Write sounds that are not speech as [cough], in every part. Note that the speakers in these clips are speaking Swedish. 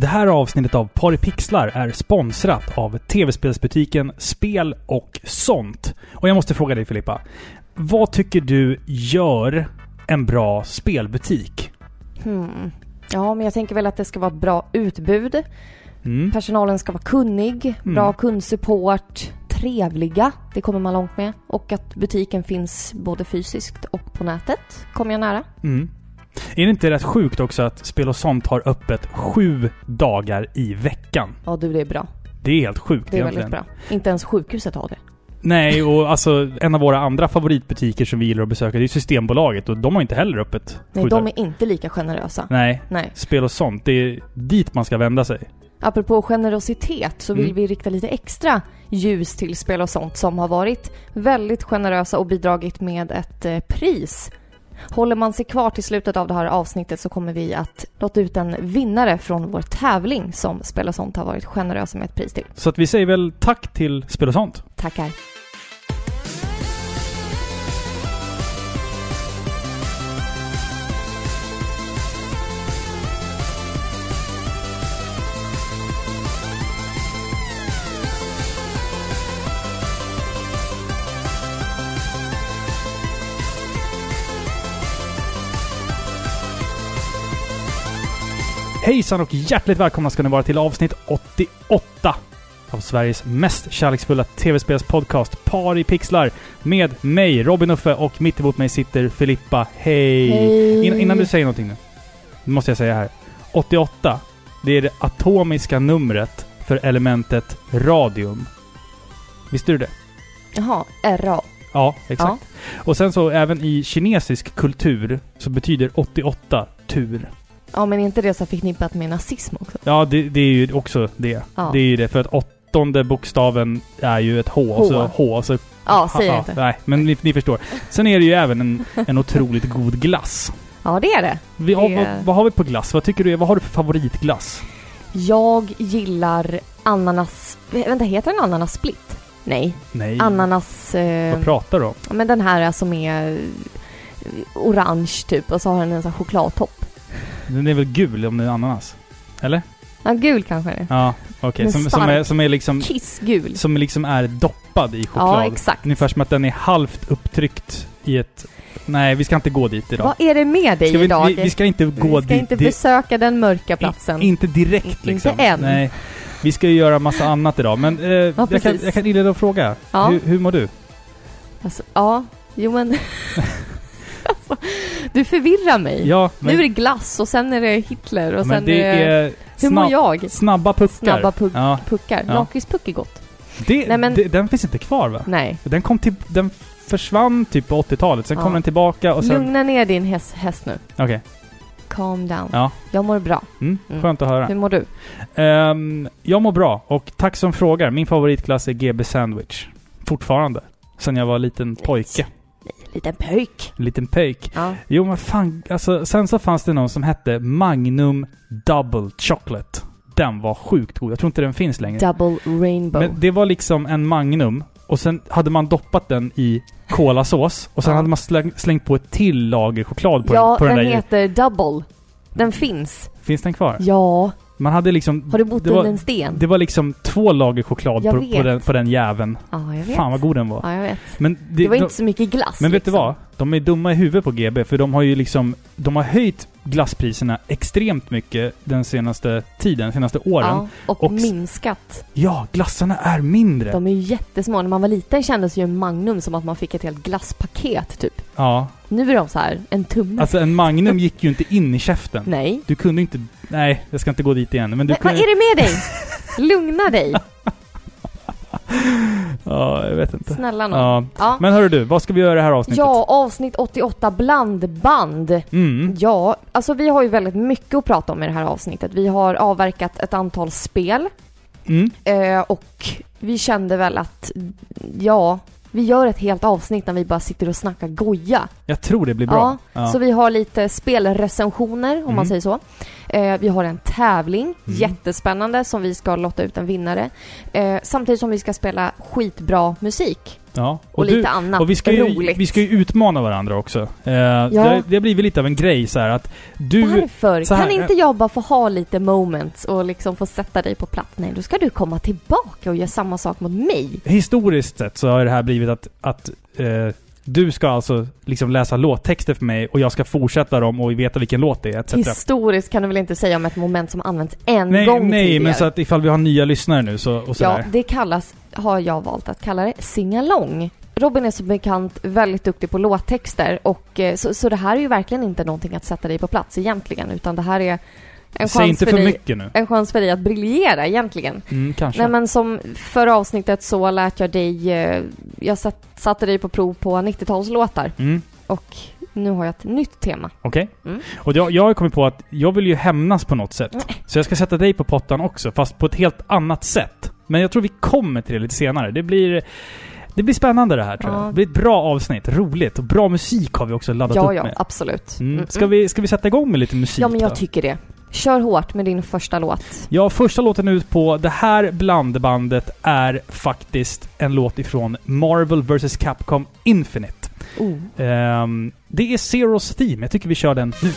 Det här avsnittet av Paripixlar är sponsrat av tv-spelsbutiken Spel och sånt. Och jag måste fråga dig Filippa. Vad tycker du gör en bra spelbutik? Hmm. Ja, men jag tänker väl att det ska vara ett bra utbud. Mm. Personalen ska vara kunnig, bra Mm. kundsupport, trevliga. Det kommer man långt med. Och att butiken finns både fysiskt och på nätet. Kommer jag nära. Mm. Är det inte rätt sjukt också att Spel och sånt har öppet sju dagar i veckan? Ja, du, det är bra. Det är helt sjukt Det är egentligen. väldigt bra. Inte ens sjukhuset har det. Nej, och alltså en av våra andra favoritbutiker som vi gillar att besöka, det är Systembolaget och de har inte heller öppet Nej, sju de dagar. är inte lika generösa. Nej, Nej. spel och sånt, det är dit man ska vända sig. Apropå generositet så vill Mm. vi rikta lite extra ljus till spel och sånt som har varit väldigt generösa och bidragit med ett eh, pris. Håller man sig kvar till slutet av det här avsnittet så kommer vi att låta ut en vinnare från vår tävling som Spel och sånt har varit generösa med ett pris till. Så att vi säger väl tack till Spel och sånt. Tackar. Hejsan och hjärtligt välkomna ska ni vara till avsnitt 88 av Sveriges mest kärleksfulla tv-spelspodcast Par i pixlar med mig, Robin Uffe, och mitt emot mig sitter Filippa. Hej! Hej! Innan, innan du säger någonting nu, måste jag säga här. 88, det är det atomiska numret för elementet radium. Visste du det? Jaha, RA. Ja, exakt. Och sen så även i kinesisk kultur så betyder 88 tur. Ja, men inte det så förknippat med nazism också? Ja, det, det är ju också det. Ja. Det är ju det, för att åttonde bokstaven är ju ett H. Och så H. H, så... Ja, säg ja, inte. Nej, men ni, ni förstår. Sen är det ju även en, en otroligt god glass. Ja, det är det. Vi Det- vad, vad har vi på glass? Vad tycker du? Vad har du för favoritglass? Jag gillar ananas... Vänta, heter den ananas split? Nej. Nej. Ananas... Eh, Vad pratar du om? Men den här som är eh, orange typ och så har den en sån chokladtopp. Den är väl gul om det är ananas? Eller? Ja, gul kanske. Ja, okej. Men Som, som, är, som är liksom... Kissgul. Som liksom är doppad i choklad. Ja, exakt. Ungefär som att den är halvt upptryckt i ett... Nej, vi ska inte gå dit idag. Vad är det med dig vi, idag? vi, vi ska inte gå Vi ska dit. inte besöka den mörka platsen. In, inte direkt Inte liksom. än. Nej. Vi ska ju göra massa annat idag. Men eh, jag, kan, jag kan inleda och fråga. Ja. Hur, hur mår du? Alltså, ja, jo men... [laughs] [laughs] alltså, du förvirrar mig. Ja, men, Nu är det glass och sen är det Hitler och men sen det är det... är Hur mår jag? snabba puckar. Snabba puck- Ja. puckar. Ja. Lakritspuck är gott. Det, Nej, men- det, den finns inte kvar va? Nej. Den kom till... Den försvann typ på 80-talet. Sen Ja. kom den tillbaka och sen... Lugna ner din häst, häst nu. Okej. Calm down. Ja. Jag mår bra. Mm, Mm. skönt att höra. Hur mår du? Ehm, jag mår bra och tack som frågar. Min favoritklass är GB Sandwich. Fortfarande. Sen jag var liten pojke. Liten pöjk. En liten pöjk. Ja. Jo men fan, alltså sen så fanns det någon som hette Magnum Double Chocolate. Den var sjukt god. Jag tror inte den finns längre. Double rainbow. Men det var liksom en Magnum och sen hade man doppat den i kolasås och sen Ja. hade man släng, slängt på ett till lager choklad på ja, den, på den den där. heter Double. Den finns. Finns den kvar? Ja. Man hade liksom... Har du bott det var, under en sten? Det var liksom två lager choklad på, på, den, på den jäveln. Ja, jag vet. Fan vad god den var. Ja, jag vet. Men, Det, var de, inte så mycket glass. men vet du liksom. vad? De är dumma i huvudet på GB för de har ju liksom... De har höjt glasspriserna extremt mycket den senaste tiden, senaste åren. Ja, och, Och minskat. Ja, glassarna är mindre. De är ju jättesmå. När man var liten kändes ju en Magnum som att man fick ett helt glasspaket, typ. Ja. Nu är de så här, en tumme. Alltså en Magnum gick ju inte in i käften. Nej. Du kunde inte... Nej, jag ska inte gå dit igen. Men du vad kunde... är det med dig? [laughs] Lugna dig. Ja, vet inte. Snälla nån. Ja. Ja. Men hörru du, vad ska vi göra i det här avsnittet? Ja, avsnitt 88, blandband. Mm. Ja, alltså vi har ju väldigt mycket att prata om i det här avsnittet. Vi har avverkat ett antal spel Mm. eh, och vi kände väl att, ja, vi gör ett helt avsnitt när vi bara sitter och snackar goja. Jag tror det blir bra. Ja, Så vi har lite spelrecensioner, om Mm. man säger så. Eh, vi har en tävling, Mm. jättespännande, som vi ska lotta ut en vinnare. Eh, samtidigt som vi ska spela skitbra musik Ja. och, du- lite annat och vi ska, ju, roligt. vi ska ju utmana varandra också. Eh, det, det har blivit lite av en grej så att du... Varför? här, kan inte jag bara få ha lite moments och liksom få sätta dig på plats? Nej, då ska du komma tillbaka och göra samma sak mot mig. Historiskt sett så har det här blivit att, att eh, du ska alltså liksom läsa låttexter för mig och jag ska fortsätta dem och veta vilken låt det är etc. Historiskt kan du väl inte säga om ett moment som använts en Nej, gång nej tidigare? men så att ifall vi har nya lyssnare nu så, och Ja, sådär. det kallas, har jag valt att kalla det, singalong. Robin är som bekant väldigt duktig på låttexter och eh, så, så det här är ju verkligen inte någonting att sätta dig på plats egentligen utan det här är en Säg chans inte för för dig mycket nu. en chans för dig att briljera egentligen. Mm, kanske. Nej men som förra avsnittet så lät jag dig, eh, jag satt, satte dig på prov på 90-talslåtar Mm, och nu har jag ett nytt tema. Okej. Mm. Och jag, jag har kommit på att jag vill ju hämnas på något sätt. Nej. Så jag ska sätta dig på pottan också, fast på ett helt annat sätt. Men jag tror vi kommer till det lite senare. Det blir... Det blir spännande det här tror jag. Ja. Det blir ett bra avsnitt, roligt och bra musik har vi också laddat Ja, upp ja, med. absolut. Mm. Mm, Ska, mm. vi, ska vi sätta igång med lite musik Ja, men jag då? tycker det. Kör hårt med din första låt. Ja, första låten ut på det här blandbandet är faktiskt en låt ifrån Marvel vs Capcom Infinite. Oh. Ehm, det är Zeros Theme. Jag tycker vi kör den nu.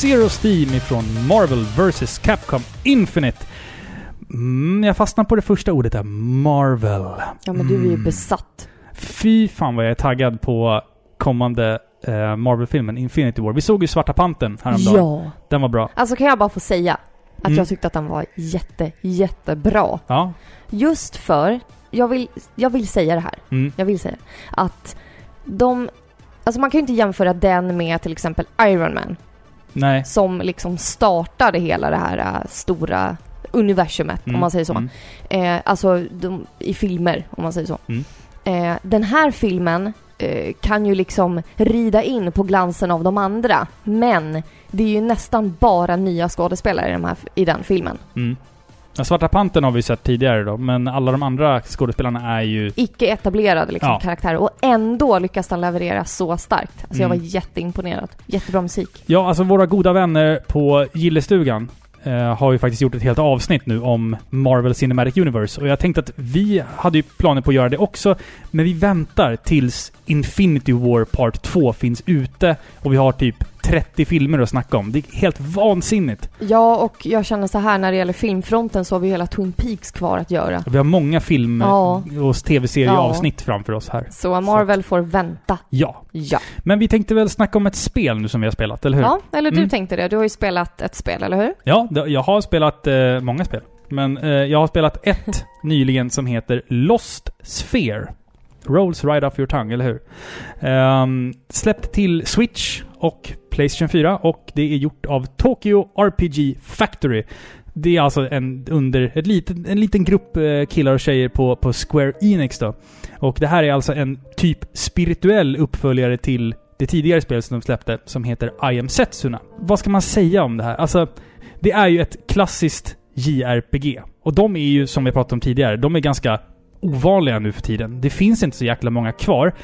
Zeros Theme ifrån Marvel vs Capcom Infinite. Mm, jag fastnar på det första ordet där. Marvel. Ja, men du är ju Mm. besatt. Fy fan vad jag är taggad på kommande eh, Marvel-filmen Infinity War. Vi såg ju Svarta Pantern häromdagen. Ja. Den var bra. Alltså kan jag bara få säga att Mm. jag tyckte att den var jätte, jättebra. Ja. Just för, jag vill, jag vill säga det här. Mm. Jag vill säga att de... Alltså man kan ju inte jämföra den med till exempel Iron Man Nej. som liksom startade hela det här äh, stora universumet, Mm. om man säger så. Mm. Eh, alltså de, i filmer, om man säger så. Mm. Eh, den här filmen eh, kan ju liksom rida in på glansen av de andra. Men det är ju nästan bara nya skådespelare i, de här, i den filmen. Mm. Den Svarta Pantern har vi sett tidigare då, men alla de andra skådespelarna är ju... Icke etablerade liksom, Ja. karaktärer. Och ändå lyckas den leverera så starkt. Alltså jag Mm. var jätteimponerad. Jättebra musik. Ja, alltså våra goda vänner på Gillestugan eh, har ju faktiskt gjort ett helt avsnitt nu om Marvel Cinematic Universe. Och jag tänkte att vi hade ju planer på att göra det också, men vi väntar tills Infinity War Part 2 finns ute och vi har typ 30 filmer att snacka om. Det är helt vansinnigt. Ja, och jag känner så här när det gäller filmfronten så har vi hela Twin Peaks kvar att göra. Vi har många film Ja. och tv-serieavsnitt framför oss här. Så Marvel får vänta. Ja. Ja. Men vi tänkte väl snacka om ett spel nu som vi har spelat, eller hur? Ja, eller du Mm. tänkte det. Du har ju spelat ett spel, eller hur? Ja, jag har spelat eh, många spel. Men eh, jag har spelat ett [laughs] nyligen som heter Lost Sphere. Rolls right off your tongue, eller hur? Um, släppt till Switch och Playstation 4 och det är gjort av Tokyo RPG Factory. Det är alltså en, under ett litet, en liten grupp eh, killar och tjejer på, på Square Enix då. Och det här är alltså en typ spirituell uppföljare till det tidigare spelet som de släppte, som heter I am Setsuna. Vad ska man säga om det här? Alltså, det är ju ett klassiskt JRPG. Och de är ju, som vi pratade om tidigare, de är ganska ovanliga nu för tiden. Det finns inte så jäkla många kvar.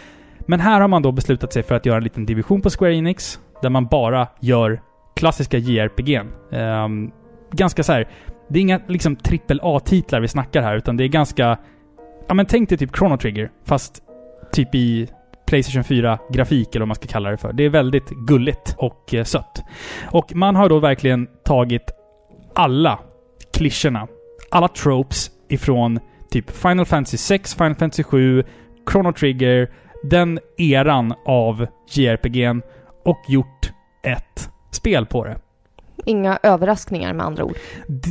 Men här har man då beslutat sig för att göra en liten division på Square Enix, där man bara gör klassiska JRPG. Um, ehm, ganska så här. Det är inga liksom AAA-titlar vi snackar här, utan det är ganska... Ja men tänk dig typ Chrono Trigger, fast typ i Playstation 4-grafik, eller vad man ska kalla det för. Det är väldigt gulligt och eh, sött. Och man har då verkligen tagit alla klyschorna, alla tropes ifrån typ Final Fantasy 6, Final Fantasy 7, Chrono Trigger, den eran av JRPG'n och gjort ett spel på det. Inga överraskningar med andra ord.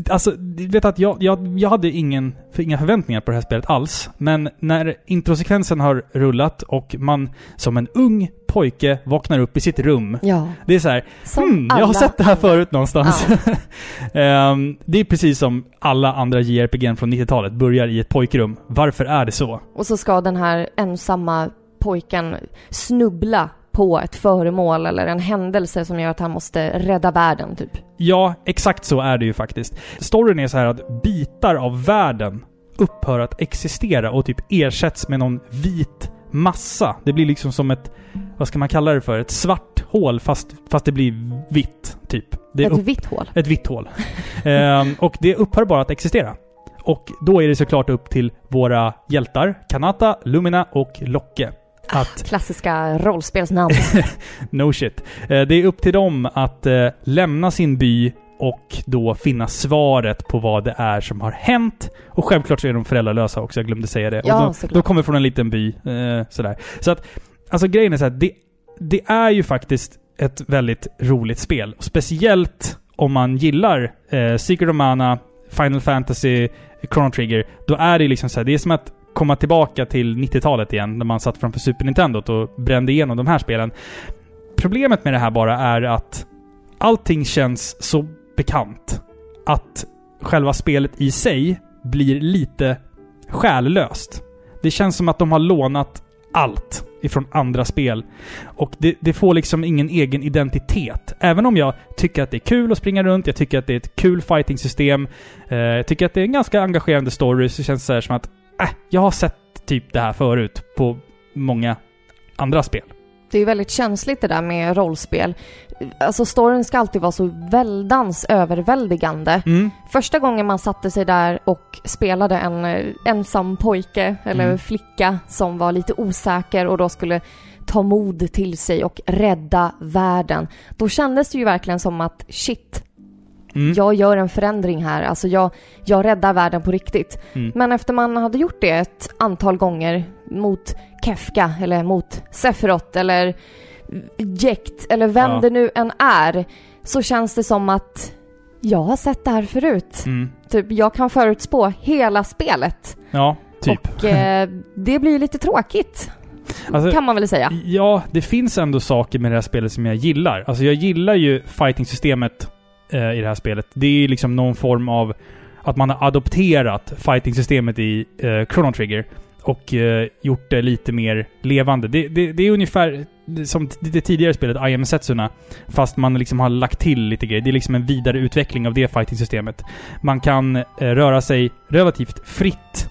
Alltså, du vet att jag, jag, jag hade ingen, för inga förväntningar på det här spelet alls. Men när introsekvensen har rullat och man som en ung pojke vaknar upp i sitt rum. Ja. Det är så här, hmm, jag har sett det här förut någonstans. [laughs] Ehm, det är precis som alla andra JRPG från 90-talet, börjar i ett pojkrum. Varför är det så? Och så ska den här ensamma pojken snubbla på ett föremål eller en händelse som gör att han måste rädda världen, typ. Ja, exakt så är det ju faktiskt. Storyn är så här att bitar av världen upphör att existera och typ ersätts med någon vit massa. Det blir liksom som ett, vad ska man kalla det för? Ett svart hål fast, fast det blir vitt, typ. Det ett upp, vitt hål. ett vitt hål. [laughs] Ehm, och det upphör bara att existera. Och då är det såklart upp till våra hjältar, Kanata, Lumina och Locke. Att [laughs] Klassiska rollspelsnamn. [laughs] No shit. Eh, Det är upp till dem att eh, lämna sin by och då finna svaret på vad det är som har hänt. Och självklart så är de föräldralösa också, jag glömde säga det. Ja, och de, såklart. de kommer från en liten by. Eh, sådär. Så att, alltså grejen är så här, det, det är ju faktiskt ett väldigt roligt spel. Speciellt om man gillar eh, Secret of Mana, Final Fantasy, Chrono Trigger. Då är det liksom så här, det är som att komma tillbaka till 90-talet igen, när man satt framför Super Nintendo och brände igenom de här spelen. Problemet med det här bara är att allting känns så bekant att själva spelet i sig blir lite själlöst. Det känns som att de har lånat allt ifrån andra spel. Och det, det får liksom ingen egen identitet. Även om jag tycker att det är kul att springa runt, jag tycker att det är ett kul fighting-system, eh, jag tycker att det är en ganska engagerande story, så känns det så här som att äh, jag har sett typ det här förut på många andra spel. Det är ju väldigt känsligt det där med rollspel. Alltså storyn ska alltid vara så väldans överväldigande. Mm. Första gången man satte sig där och spelade en eh, ensam pojke eller Mm. flicka som var lite osäker och då skulle ta mod till sig och rädda världen. Då kändes det ju verkligen som att shit, Mm. jag gör en förändring här. Alltså jag, jag räddar världen på riktigt. Mm. Men efter man hade gjort det ett antal gånger mot Kefka eller mot Sephiroth eller Jekt eller vem Ja. det nu än är så känns det som att jag har sett det här förut. Mm. Typ, jag kan förutspå hela spelet. Ja, typ. Och eh, [laughs] det blir lite tråkigt, Alltså, kan man väl säga. Ja, det finns ändå saker med det här spelet som jag gillar. Alltså jag gillar ju fighting-systemet eh, i det här spelet. Det är ju liksom någon form av att man har adopterat fighting-systemet i eh, Chrono Trigger och eh, gjort det lite mer levande. Det, det, det är ungefär som det tidigare spelet I am Setsuna, fast man liksom har lagt till lite grejer. Det är liksom en vidare utveckling av det fighting-systemet. Man kan eh, röra sig relativt fritt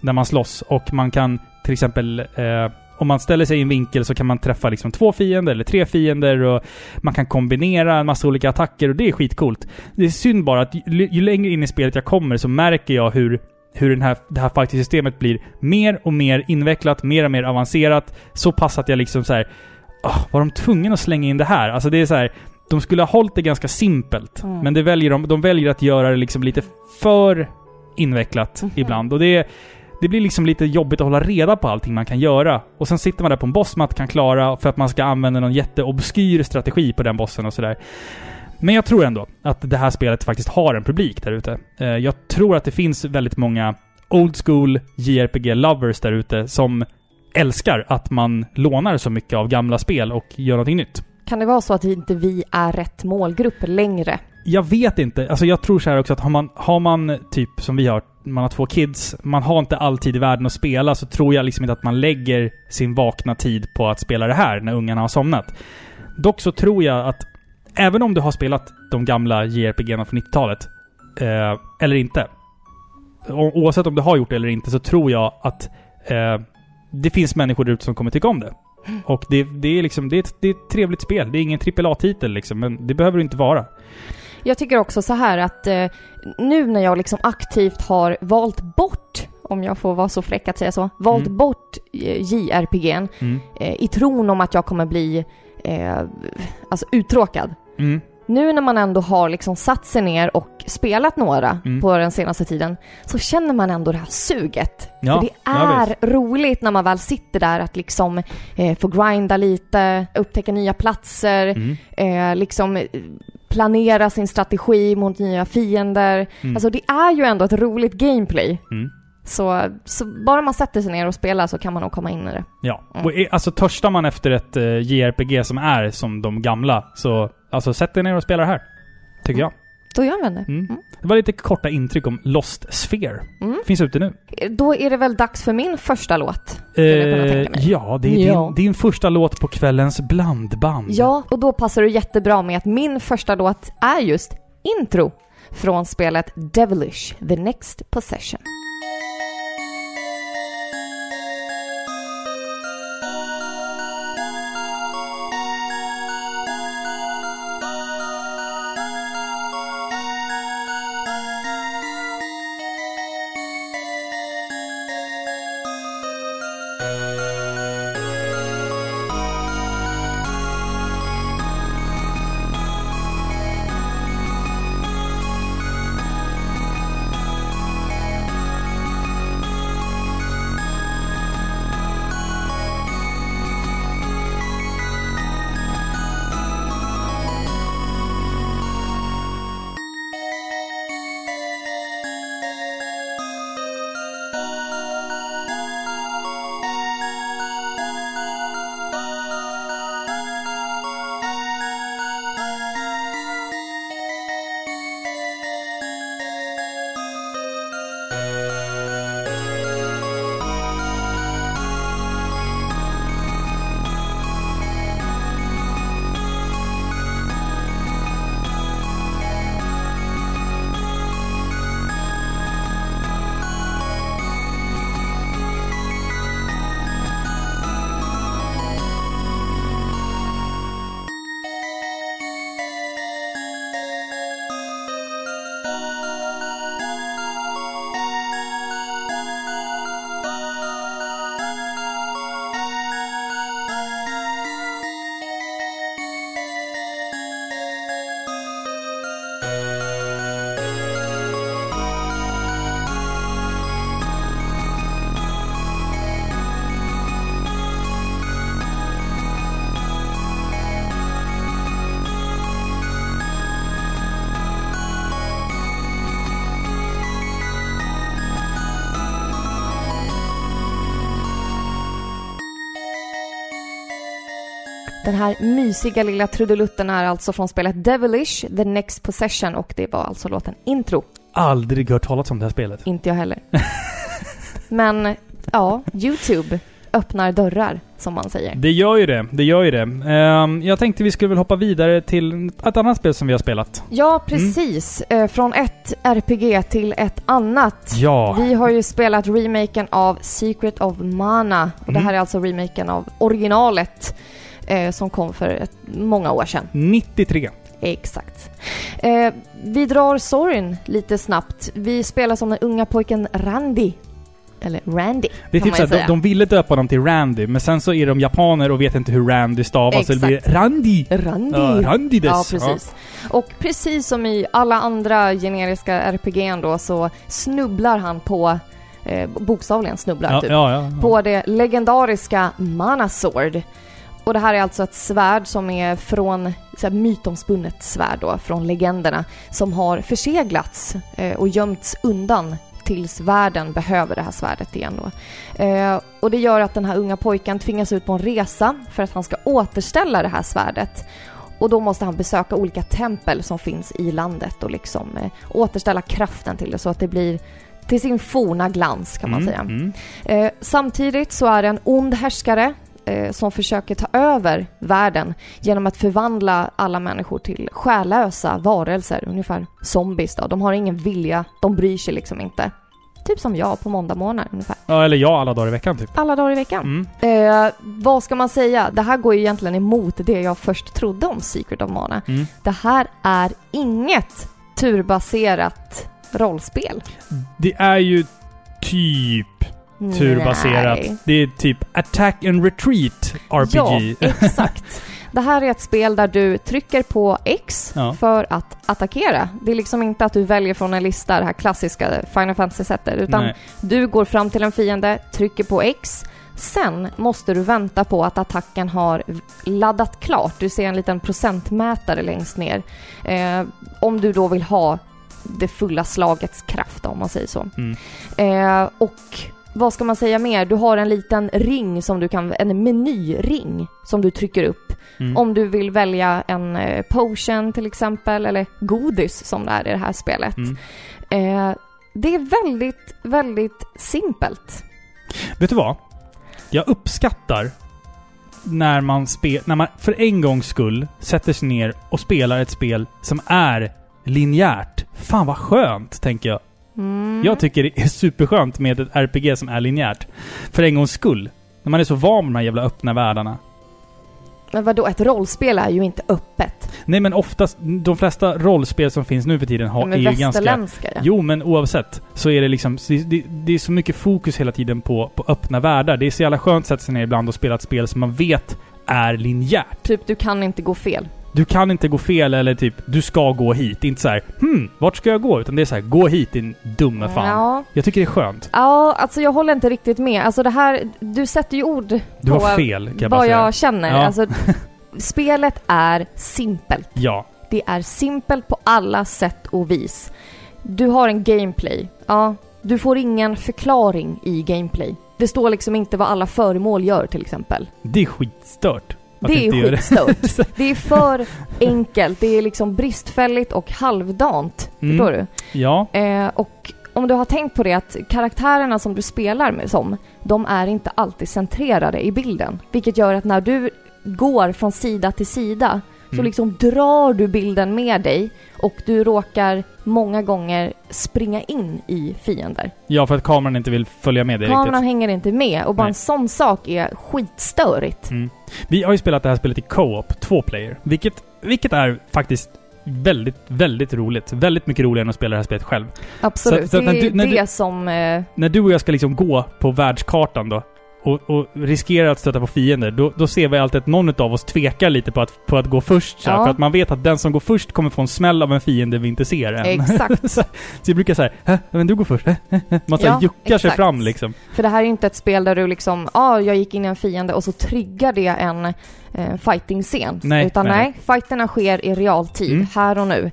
när man slåss och man kan till exempel eh, om man ställer sig i en vinkel så kan man träffa liksom två fiender eller tre fiender och man kan kombinera en massa olika attacker och det är skitcoolt. Det är synd bara att ju, ju längre in i spelet jag kommer så märker jag hur hur den här, det här fighting-systemet blir mer och mer invecklat, mer och mer avancerat. Så pass att jag liksom så här, oh, var de tvungna att slänga in det här? Alltså det är så här, de skulle ha hållit det ganska simpelt. Mm. Men det väljer de, de väljer att göra det liksom lite för invecklat Mhm. ibland. Och det, det blir liksom lite jobbigt att hålla reda på allting man kan göra. Och sen sitter man där på en boss man inte kan klara för att man ska använda någon jätteobskyr strategi på den bossen och sådär. Men jag tror ändå att det här spelet faktiskt har en publik där ute. Eh, jag tror att det finns väldigt många old school JRPG-lovers där ute som älskar att man lånar så mycket av gamla spel och gör någonting nytt. Kan det vara så att inte vi är rätt målgrupp längre? Jag vet inte. Alltså jag tror så här också att har man, har man typ som vi har, man har två kids, man har inte alltid i världen att spela, så tror jag liksom inte att man lägger sin vakna tid på att spela det här när ungarna har somnat. Dock så tror jag att även om du har spelat de gamla JRPG-erna från 90-talet, eh, eller inte, oavsett om du har gjort det eller inte, så tror jag att eh, det finns människor där ute som kommer tycka om det. Och det, det är liksom, det är, ett, det är ett trevligt spel. Det är ingen AAA-titel liksom, men det behöver det inte vara. Jag tycker också så här att eh, nu när jag liksom aktivt har valt bort, om jag får vara så fräck att säga så, valt Mm. bort eh, JRPG'n Mm. eh, i tron om att jag kommer bli eh, alltså uttråkad. Mm. Nu när man ändå har liksom satt sig ner och spelat några Mm. på den senaste tiden så känner man ändå det här suget. Ja, För det ja, är visst. roligt när man väl sitter där att liksom eh, få grinda lite, upptäcka nya platser, Mm. eh, liksom eh, planera sin strategi mot nya fiender. Mm. Alltså det är ju ändå ett roligt gameplay. Mm. Så, så bara man sätter sig ner och spelar så kan man nog komma in i det. Ja. Mm. Och är, alltså törstar man efter ett eh, JRPG som är som de gamla, så alltså sätt dig ner och spela det här. Tycker jag. Då gör man det. Mm. Mm. Det var lite korta intryck om Lost Sphere. Mm. Finns ute nu. Då är det väl dags för min första låt. Mig. ja, det är Ja. Din, din första låt på kvällens blandband. Ja, och då passar det jättebra med att min första låt är just intro från spelet Devilish, The Next Possession. Den här mysiga lilla trudelutten är alltså från spelet Devilish, The Next Possession och det var alltså låten Intro. Aldrig hört talas om det här spelet. Inte jag heller. [laughs] Men ja, YouTube. öppnar dörrar, som man säger. Det gör ju det. Det gör ju det. Ehm, jag tänkte vi skulle väl hoppa vidare till ett annat spel som vi har spelat. Ja, precis. Eh, från ett RPG till ett annat. Ja. Vi har ju spelat remaken av Secret of Mana. Och Det Mm. här är alltså remaken av originalet eh, som kom för ett, många år sedan. 93. Exakt. Eh, vi drar storyn lite snabbt. Vi spelar som den unga pojken Randy. Eller Randy, Det är kan typ man ju såhär, de, säga. de ville döpa honom till Randy, men sen så är de japaner och vet inte hur Randy stavas, så det blir Exakt. Randy! Randy. Ja, Randy. Ja, precis. Och precis som i alla andra generiska RPG då så snubblar han på, eh, bokstavligen snubblar Ja, typ, ja, ja, ja. på det legendariska Mana Sword. Och det här är alltså ett svärd som är från, så här, mytomspunnet svärd då, från legenderna, som har förseglats eh, och gömts undan tills världen behöver det här svärdet igen då. Eh, och det gör att den här unga pojken tvingas ut på en resa för att han ska återställa det här svärdet. Och då måste han besöka olika tempel som finns i landet och liksom eh, återställa kraften till det så att det blir till sin forna glans kan man Mm, säga. mm. Eh, samtidigt så är det en ond härskare eh, som försöker ta över världen genom att förvandla alla människor till själlösa varelser, ungefär zombies då. De har ingen vilja, de bryr sig liksom inte. Typ som jag på måndagmorgnar ungefär. Ja, eller jag alla dagar i veckan typ. Alla dagar i veckan. Mm. Eh, vad ska man säga? Det här går ju egentligen emot det jag först trodde om Secret of Mana. Mm. Det här är inget turbaserat rollspel. Det är ju typ turbaserat. Nej. Det är typ Attack and Retreat RPG. Ja, [laughs] exakt. Det här är ett spel där du trycker på X Ja. för att attackera. Det är liksom inte att du väljer från en lista, det här klassiska Final Fantasy-sättet, utan Nej. du går fram till en fiende, trycker på X, sen måste du vänta på att attacken har laddat klart. Du ser en liten procentmätare längst ner. Eh, om du då vill ha det fulla slagets kraft, om man säger så. Mm. Eh, och vad ska man säga mer? Du har en liten ring som du kan, en menyring som du trycker upp. Mm. Om du vill välja en eh, potion till exempel, eller godis som det är i det här spelet. Mm. Eh, det är väldigt, väldigt simpelt. Vet du vad? Jag uppskattar när man, spe, när man för en gångs skull sätter sig ner och spelar ett spel som är linjärt. Fan vad skönt, tänker jag. Mm. Jag tycker det är superskönt med ett RPG som är linjärt. För en gångs skull. När man är så van med de här jävla öppna världarna. Men vadå, ett rollspel är ju inte öppet. Nej men oftast, de flesta rollspel som finns nu för tiden har, De är ju ganska... ja. Jo, men oavsett så är det liksom... Det, det, det är så mycket fokus hela tiden på, på öppna världar. Det är så jävla skönt att sätta sig ner ibland och spela ett spel som man vet är linjärt. Typ, du kan inte gå fel. Du kan inte gå fel eller typ, du ska gå hit. Inte så här, hmm, vart ska jag gå? Utan det är så här, gå hit din dumme fan. Ja. Jag tycker det är skönt. ja, alltså jag håller inte riktigt med. Alltså det här, du sätter ju ord Du på har fel, kan jag bara vad säga. jag känner. Ja. Alltså, [laughs] spelet är simpelt. Ja. Det är simpelt på alla sätt och vis. Du har en gameplay. Ja, du får ingen förklaring i gameplay. Det står liksom inte vad alla föremål gör till exempel. Det är skitstört. Det är skitstört. [laughs] Det är för enkelt. Det är liksom bristfälligt och halvdant. Mm. Förstår du? Ja. Eh, och om du har tänkt på det att karaktärerna som du spelar med som, de är inte alltid centrerade i bilden. Vilket gör att när du går från sida till sida så Mm. liksom drar du bilden med dig och du råkar många gånger springa in i fiender. Ja, för att kameran inte vill följa med dig Kameran riktigt. hänger inte med och bara Nej. en sån sak är skitstörigt. Mm. Vi har ju spelat det här spelet i co-op, två player. Vilket, vilket är faktiskt väldigt, väldigt roligt. Väldigt mycket roligare än att spela det här spelet själv. Absolut. Så- så det är du- när det du- som... Eh, När du och jag ska liksom gå på världskartan då och, och riskerar att stöta på fiender, då, då ser vi alltid att någon av oss tvekar lite på att, på att gå först. Så Ja. För att man vet att den som går först kommer få en smäll av en fiende vi inte ser än. Exakt. [laughs] så, så jag brukar säga "Hä? men du går först. Hä? Hä? Hä?" Man så Ja, juckar sig fram liksom. För det här är ju inte ett spel där du liksom, ja, ah, jag gick in i en fiende och så triggar det en eh, fighting-scen. Nej, Utan nej, nej, fighterna sker i realtid, Mm. här och nu.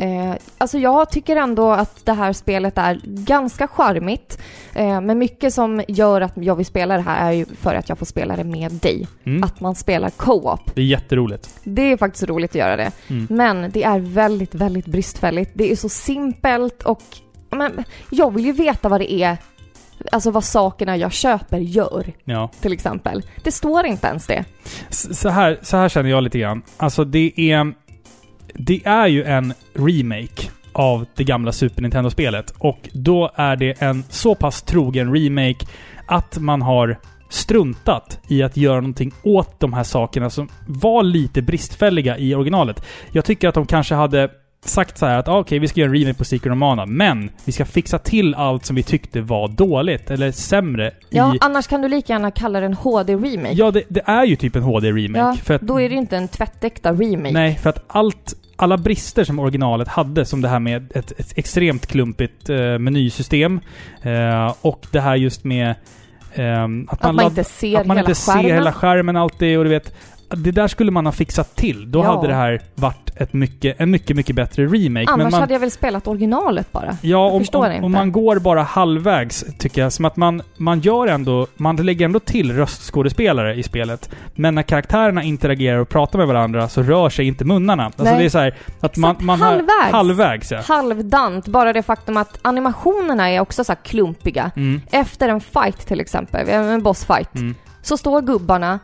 Eh, alltså jag tycker ändå att det här spelet är ganska charmigt. Eh, men mycket som gör att jag vill spela det här är ju för att jag får spela det med dig. Mm. Att man spelar co-op. Det är jätteroligt. Det är faktiskt roligt att göra det. Mm. Men det är väldigt, väldigt bristfälligt. Det är så simpelt och men, jag vill ju veta vad det är Alltså vad sakerna jag köper gör, Ja. till exempel. Det står inte ens det. Så här, så här känner jag lite grann. Alltså det är... Det är ju en remake av det gamla Super Nintendo-spelet. Och då är det en så pass trogen remake att man har struntat i att göra någonting åt de här sakerna som var lite bristfälliga i originalet. Jag tycker att de kanske hade sagt så här att ah, okej, vi ska göra en remake på Secret of Mana, men vi ska fixa till allt som vi tyckte var dåligt eller sämre Ja, i... annars kan du lika gärna kalla det en HD-remake. Ja, det, det är ju typ en HD-remake. Ja, för att då är det ju inte en tvättäkta remake. Nej, för att allt, alla brister som originalet hade, som det här med ett, ett extremt klumpigt eh, menysystem eh, och det här just med ehm, att, Att man ladd- inte ser att man hela inte ser hela skärmen alltid och du vet det där skulle man ha fixat till. Då Ja. hade det här varit ett mycket, en mycket, mycket bättre remake. Annars man, hade jag väl spelat originalet bara. Ja, om, om, om man går bara halvvägs, tycker jag. Som att man, man gör ändå... Man lägger ändå till röstskådespelare i spelet. Men när karaktärerna interagerar och pratar med varandra så rör sig inte munnarna. Alltså Nej. det är så här att man, man halvvägs. Har, halvvägs, ja. Halvdant, bara det faktum att animationerna är också så klumpiga. Mm, Efter en fight till exempel, en bossfight, mm. så står gubbarna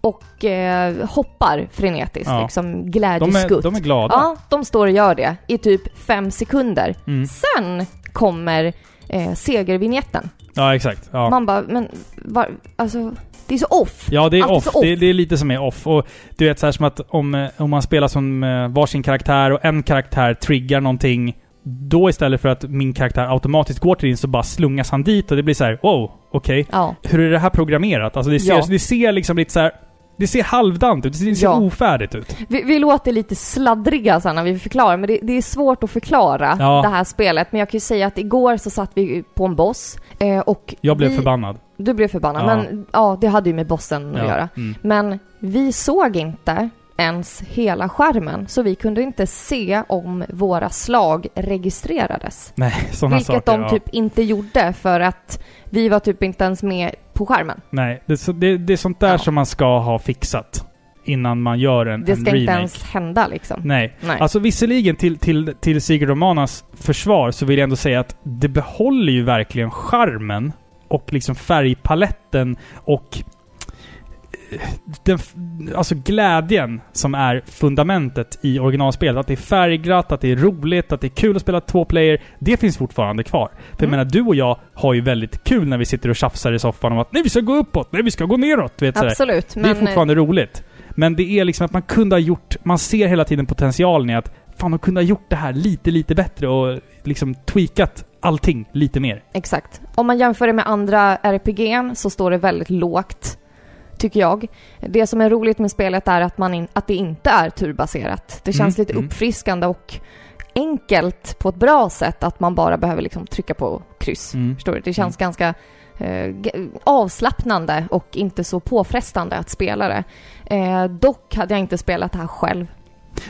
och eh, hoppar frenetiskt, Ja. liksom De, är, glädjeskutt. de är glada. Ja, de står och gör det i typ fem sekunder. Mm. Sen kommer eh, segervinjetten. Ja, exakt. Ja. Man bara, men var, alltså, det är så off. Ja, det är Allt är off. så off. Det, det är lite som är off. Och du vet så här som att om, eh, om man spelar som eh, varsin karaktär och en karaktär triggar någonting då istället för att min karaktär automatiskt går till din så bara slungas han dit och det blir så här: wow, okej. Ja. hur är det här programmerat? Alltså det ser, Ja. det ser liksom lite så här. Det ser halvdant ut. Det ser, det ser Ja. ofärdigt ut. Vi, vi låter lite sladdriga sen när vi förklarar, men det, det är svårt att förklara Ja. det här spelet. Men jag kan ju säga att igår så satt vi på en boss eh, och Jag blev vi, förbannad. Du blev förbannad, Ja. men ja, det hade ju med bossen att göra. Mm. Men vi såg inte ens hela skärmen, så vi kunde inte se om våra slag registrerades. Nej, sådana Vilket saker. de ja. typ inte gjorde för att vi var typ inte ens med på skärmen. Nej, det, är det, det är sånt där Ja. som man ska ha fixat. Innan man gör en, Det en ska remake. inte ens hända liksom. Nej. Nej. Alltså visserligen till, till, till Sigurd Romanas försvar så vill jag ändå säga att det behåller ju verkligen charmen och liksom färgpaletten och den, alltså glädjen som är fundamentet i originalspelet. Att det är färgglatt, att det är roligt, att det är kul att spela två player. Det finns fortfarande kvar. För jag Mm. menar, du och jag har ju väldigt kul när vi sitter och tjafsar i soffan om att nej vi ska gå uppåt, nej vi ska gå neråt. Vet, sådär. Absolut, Det är men eh, fortfarande roligt. Men det är liksom att man kunde ha gjort... Man ser hela tiden potentialen i att fan, de kunde ha gjort det här lite, lite bättre och liksom tweakat allting lite mer. exakt. Om man jämför det med andra RPG'n så står det väldigt lågt, tycker jag. Det som är roligt med spelet är att, man in, att det inte är turbaserat. Det känns Mm, lite mm. uppfriskande och enkelt på ett bra sätt att man bara behöver liksom trycka på kryss. Mm. Förstår du? Det känns ganska eh, avslappnande och inte så påfrestande att spela det. Eh, dock hade jag inte spelat det här själv.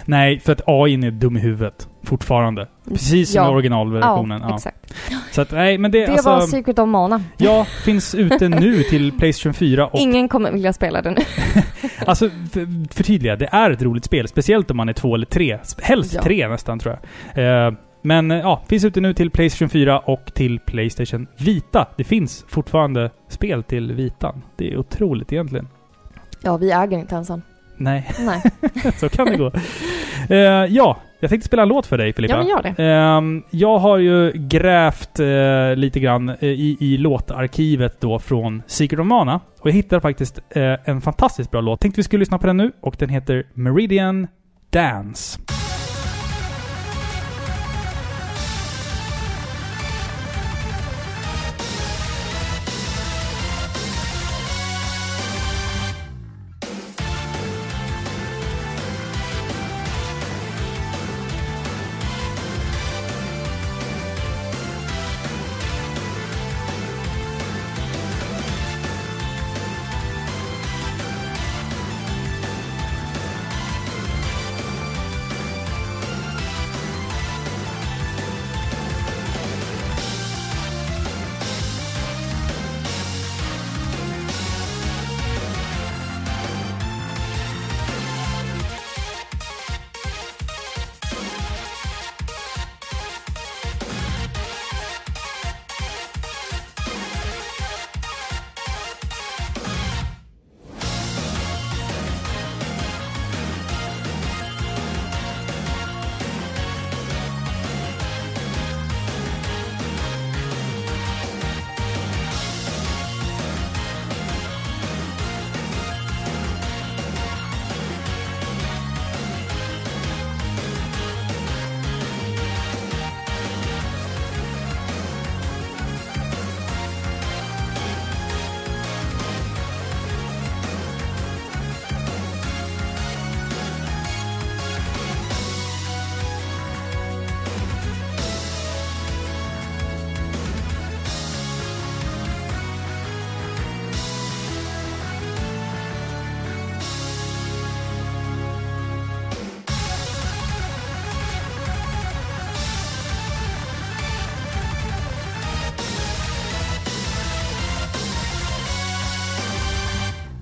Nej, för att AI är dum i huvudet. Fortfarande. Precis som Ja. originalversionen. Ja, Ja, exakt. Så att, nej, men det, Det alltså... var Secret of Mana. Ja, finns ute nu till Playstation 4 och... Ingen kommer vilja spela det nu. [laughs] Alltså, för, förtydliga. Det är ett roligt spel. Speciellt om man är två eller tre. Helst Ja. tre nästan, tror jag. Eh, men eh, ja, finns ute nu till Playstation 4 och till Playstation Vita. Det finns fortfarande spel till Vitan. Det är otroligt egentligen. Ja, vi äger inte ens en. Nej, Nej. [laughs] så kan det gå. Eh, ja, jag tänkte spela en låt för dig Filippa. Ja, men gör det. Ehm, jag har ju grävt eh, lite grann eh, i, i låtarkivet då från Secret of Mana. Och jag hittade faktiskt en fantastiskt bra låt. Tänkte vi skulle lyssna på den nu och den heter Meridian Dance.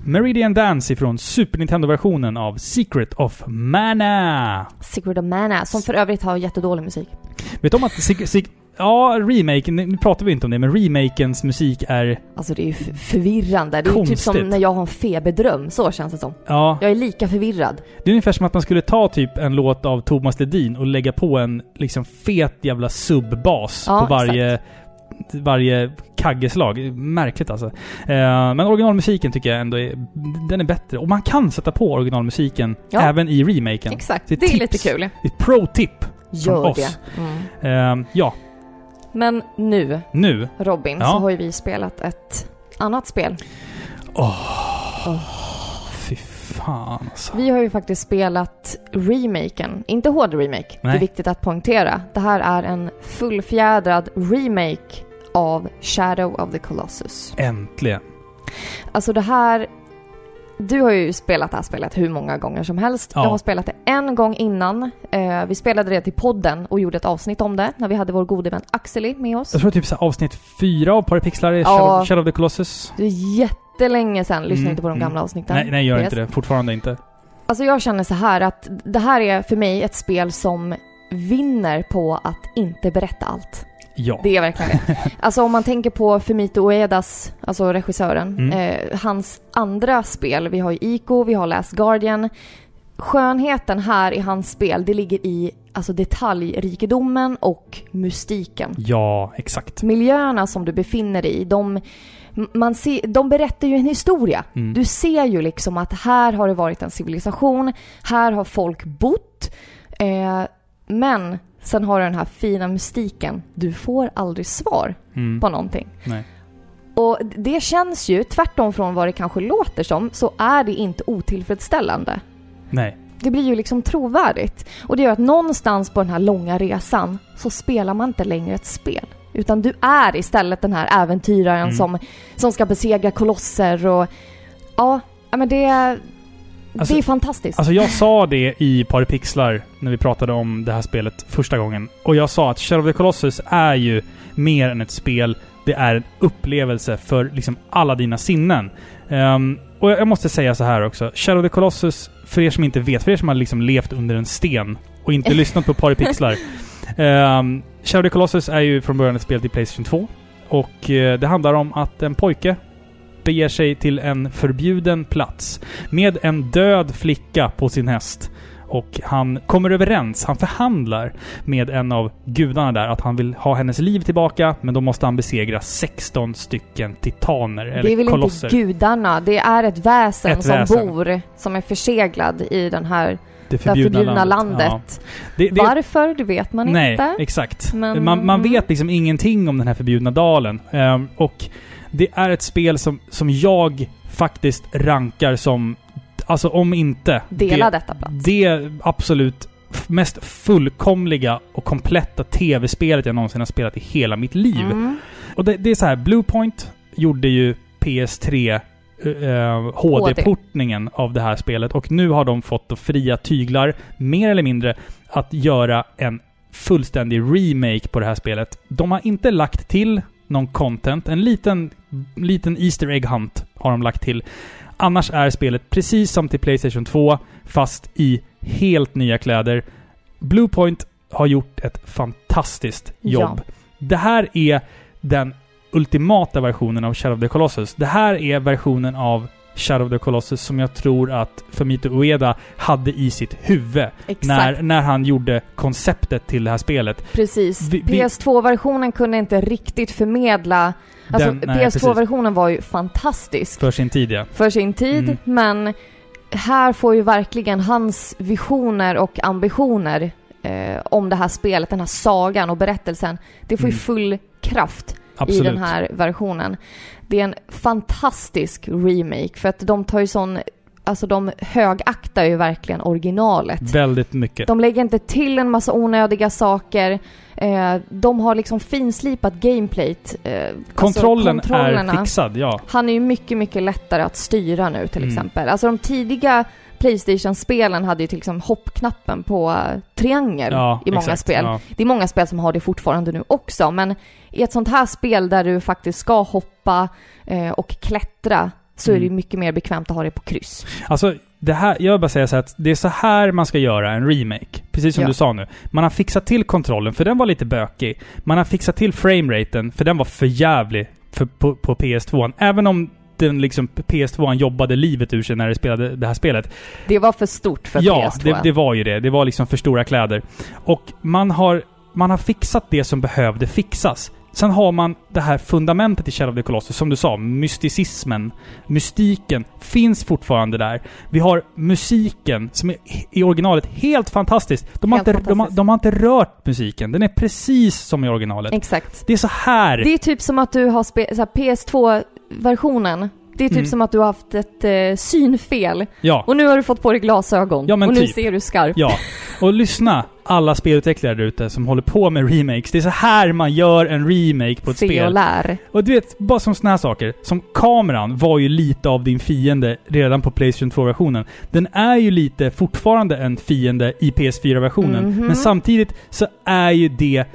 Meridian Dance ifrån Super Nintendo-versionen av Secret of Mana. Secret of Mana, som för övrigt har jättedålig musik. Vet du om att... Sig- sig- ja, remaken, nu pratar vi inte om det, men remakens musik är... Alltså det är ju förvirrande. Det är ju typ Konstigt. som när jag har en feberdröm, så känns det som. Ja, Jag är lika förvirrad. det är ungefär som att man skulle ta typ en låt av Thomas Ledin och lägga på en liksom fet jävla subbas Ja, på varje... Varje kaggeslag. Märkligt alltså. Eh, men originalmusiken tycker jag ändå är... Den är bättre. Och man kan sätta på originalmusiken Ja. även i remaken. Exakt, Det det är är, tips. lite kul. Det är ett pro-tip. Gör oss. det. Mm. Eh, ja, Men nu, nu. Robin, Ja. så har ju vi spelat ett annat spel. Fy fan alltså. Vi har ju faktiskt spelat remaken, inte HD-remake. Det Nej. är viktigt att poängtera. Det här är en fullfjädrad remake av Shadow of the Colossus. Äntligen. Alltså det här... Du har ju spelat det här spelet hur många gånger som helst. Ja. Jag har spelat det en gång innan. Eh, vi spelade det till podden och gjorde ett avsnitt om det när vi hade vår gode vän Axeli med oss. Jag tror typ så avsnitt fyra av Parapixlar är Ja. Shadow, Shadow of the Colossus. Det är jättelänge sedan. Lyssna Mm, inte på de mm. gamla avsnitten. Nej, nej gör Yes. inte det. Fortfarande inte. Alltså jag känner så här att det här är för mig ett spel som vinner på att inte berätta allt. Ja. Det är verkligen det. Alltså om man tänker på Fumito Uedas, alltså regissören, Mm. eh, hans andra spel, vi har ju Ico, vi har Last Guardian. Skönheten här i hans spel, det ligger i alltså detaljrikedomen och mystiken. Ja, exakt. Miljöerna som du befinner dig i, de, man ser, de berättar ju en historia. Mm. Du ser ju liksom att här har det varit en civilisation, här har folk bott. Eh, men sen har du den här fina mystiken. Du får aldrig svar Mm. på någonting. Nej. Och det känns ju, tvärtom från vad det kanske låter som, så är det inte otillfredsställande. Nej. Det blir ju liksom trovärdigt. Och det gör att någonstans på den här långa resan så spelar man inte längre ett spel. Utan du är istället den här äventyraren Mm. som, som ska besegra kolosser och... Ja, men det... Alltså- det är fantastiskt. Alltså jag sa det i Parapixlar när vi pratade om det här spelet första gången. Och jag sa att Shadow of the Colossus är ju mer än ett spel. Det är en upplevelse för liksom alla dina sinnen. Ehm, och jag måste säga så här också. Shadow of the Colossus, för er som inte vet, för er som har liksom levt under en sten och inte [laughs] lyssnat på Parapixlar. Um, Shadow of the Colossus är ju från början ett spel till Playstation 2. Och eh, det handlar om att en pojke beger sig till en förbjuden plats med en död flicka på sin häst. Och han kommer överens, han förhandlar med en av gudarna där att han vill ha hennes liv tillbaka, men då måste han besegra 16 stycken titaner, eller det är väl kolosser. inte gudarna, det är ett väsen Ett som väsen. bor, som är förseglad i den här, det det här förbjudna landet. Ja. Det, det, Varför? Det vet man Nej, inte. exakt. Men- man, man mm. vet liksom ingenting om den här förbjudna dalen. Ehm, och det är ett spel som, som jag faktiskt rankar som, alltså om inte... Dela det, detta plats. det absolut mest fullkomliga och kompletta tv-spelet jag någonsin har spelat i hela mitt liv. Mm. Och det, det är så här, Bluepoint gjorde ju PS3 eh, HD-portningen av det här spelet och nu har de fått fria tyglar, mer eller mindre, att göra en fullständig remake på det här spelet. De har inte lagt till någon content, en liten, liten Easter Egg Hunt har de lagt till. Annars är spelet precis som till Playstation 2, fast i helt nya kläder. Bluepoint har gjort ett fantastiskt jobb. Det här är den ultimata versionen av Shadow of the Colossus. Det här är versionen av Shadow of the Colossus som jag tror att Fumito Ueda hade i sitt huvud Exakt. när, när han gjorde konceptet till det här spelet. Precis. Vi- vi- PS2-versionen kunde inte riktigt förmedla... Alltså Den- nej, PS2-versionen var ju fantastisk För sin tid ja. för sin tid, Mm. men här får ju verkligen hans visioner och ambitioner eh, om det här spelet, den här sagan och berättelsen, det får ju Mm. full kraft Absolut. i den här versionen. Det är en fantastisk remake för att de tar ju sån, alltså de högaktar ju verkligen originalet. Väldigt mycket. De lägger inte till en massa onödiga saker. Eh, de har liksom finslipat gameplayt. Eh, Kontrollen alltså är fixad, ja. Han är ju mycket, mycket lättare att styra nu till Mm. exempel. Alltså de tidiga Playstation-spelen hade ju till exempel hoppknappen på eh, triangel ja i många exakt, spel. Ja. Det är många spel som har det fortfarande nu också, men i ett sånt här spel där du faktiskt ska hoppa eh, och klättra så är Mm. det ju mycket mer bekvämt att ha det på kryss. Alltså, det här, jag vill bara säga så att det är så här man ska göra en remake. Precis som Ja. du sa nu. Man har fixat till kontrollen, för den var lite bökig. Man har fixat till frameraten, för den var för jävlig för, på, på PS2. Även om den liksom PS2 jobbade livet ur sig när de spelade det här spelet. Det var för stort för ja, PS2. Ja, det, det, var ju det. Det var liksom för stora kläder. Och man har, man har fixat det som behövde fixas. Sen har man det här fundamentet i Shadow of the Colossus, som du sa, mysticismen, mystiken, finns fortfarande där. Vi har musiken, som är i originalet helt fantastisk. De, helt har, inte, fantastisk. De, de, har inte rört musiken, den är precis som i originalet. Exakt. Det är så här. Det är typ som att du har PS2 versionen. Det är typ mm. som att du har haft ett eh, synfel. Ja. Och nu har du fått på dig glasögon. Ja, och typ. nu ser du skarpt. Ja. Och lyssna, alla spelutvecklare där ute som håller på med remakes. Det är så här man gör en remake på ett Se spel. och lär. Och du vet, bara som såna här saker. Som kameran var ju lite av din fiende redan på Playstation 2-versionen. Den är ju lite fortfarande en fiende i PS4-versionen. Mm -hmm. Men samtidigt så är ju det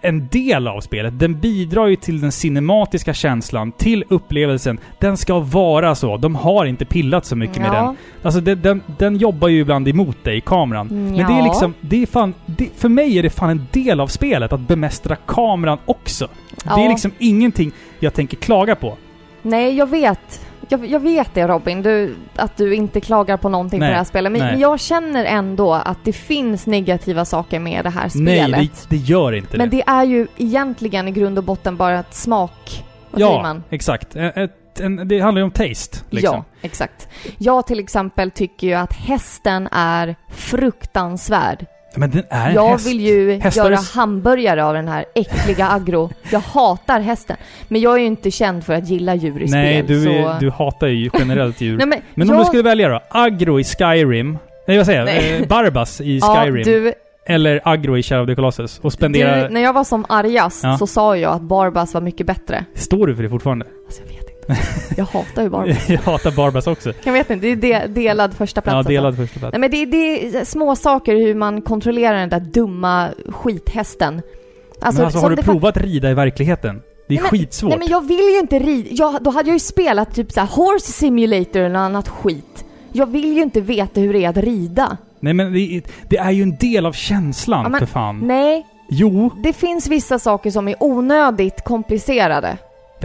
en del av spelet. Den bidrar ju till den cinematiska känslan, till upplevelsen. Den ska vara så. De har inte pillat så mycket med den. Alltså den, den, den jobbar ju ibland emot dig, kameran. Mm, Men det är ja. liksom, det är fan, det, för mig är det fan en del av spelet att bemästra kameran också. Det är Ja. liksom ingenting jag tänker klaga på. Nej, jag vet. Jag, jag vet det Robin, du, att du inte klagar på någonting Nej, på det här spelet. Men, men jag känner ändå att det finns negativa saker med det här spelet. Nej, det, det gör inte men det. det är ju egentligen i grund och botten bara ett smak... Vad säger Ja, man? exakt. Ett, en, det handlar ju om taste. Liksom. Ja, exakt. Jag till exempel tycker ju att hästen är fruktansvärd. Men den är en Jag häst. vill ju Hästar göra är- hamburgare av den här äckliga agro. Jag hatar hästen. Men jag är ju inte känd för att gilla djur i Nej, spel. du, så... du hatar ju generellt djur. [laughs] Nej, men men om jag... du skulle välja då? Agro i Skyrim. Nej, vad säger jag? Nej. Eh, Barbas i [laughs] ja, Skyrim. du, Eller Agro i Shadow of the Colossus. Och spendera... du, när jag var som argast Ja. så sa jag att Barbas var mycket bättre. Står du för det fortfarande? Alltså jag vet inte. [laughs] Jag hatar ju Barbas. [laughs] jag hatar Barbas också. Jag vet inte, det är de, delad första plats Ja, alltså. delad första plats. Nej men det, det är små saker hur man kontrollerar den där dumma skithästen. men alltså som har du provat rida i verkligheten? Det är Nej, skitsvårt. Nej men jag vill ju inte rida. Jag, då hade jag ju spelat typ så här Horse Simulator eller något annat skit. Jag vill ju inte veta hur det är att rida. Nej men det, är- det är ju en del av känslan Ja, men- för fan. Nej, Jo. det finns vissa saker som är onödigt komplicerade.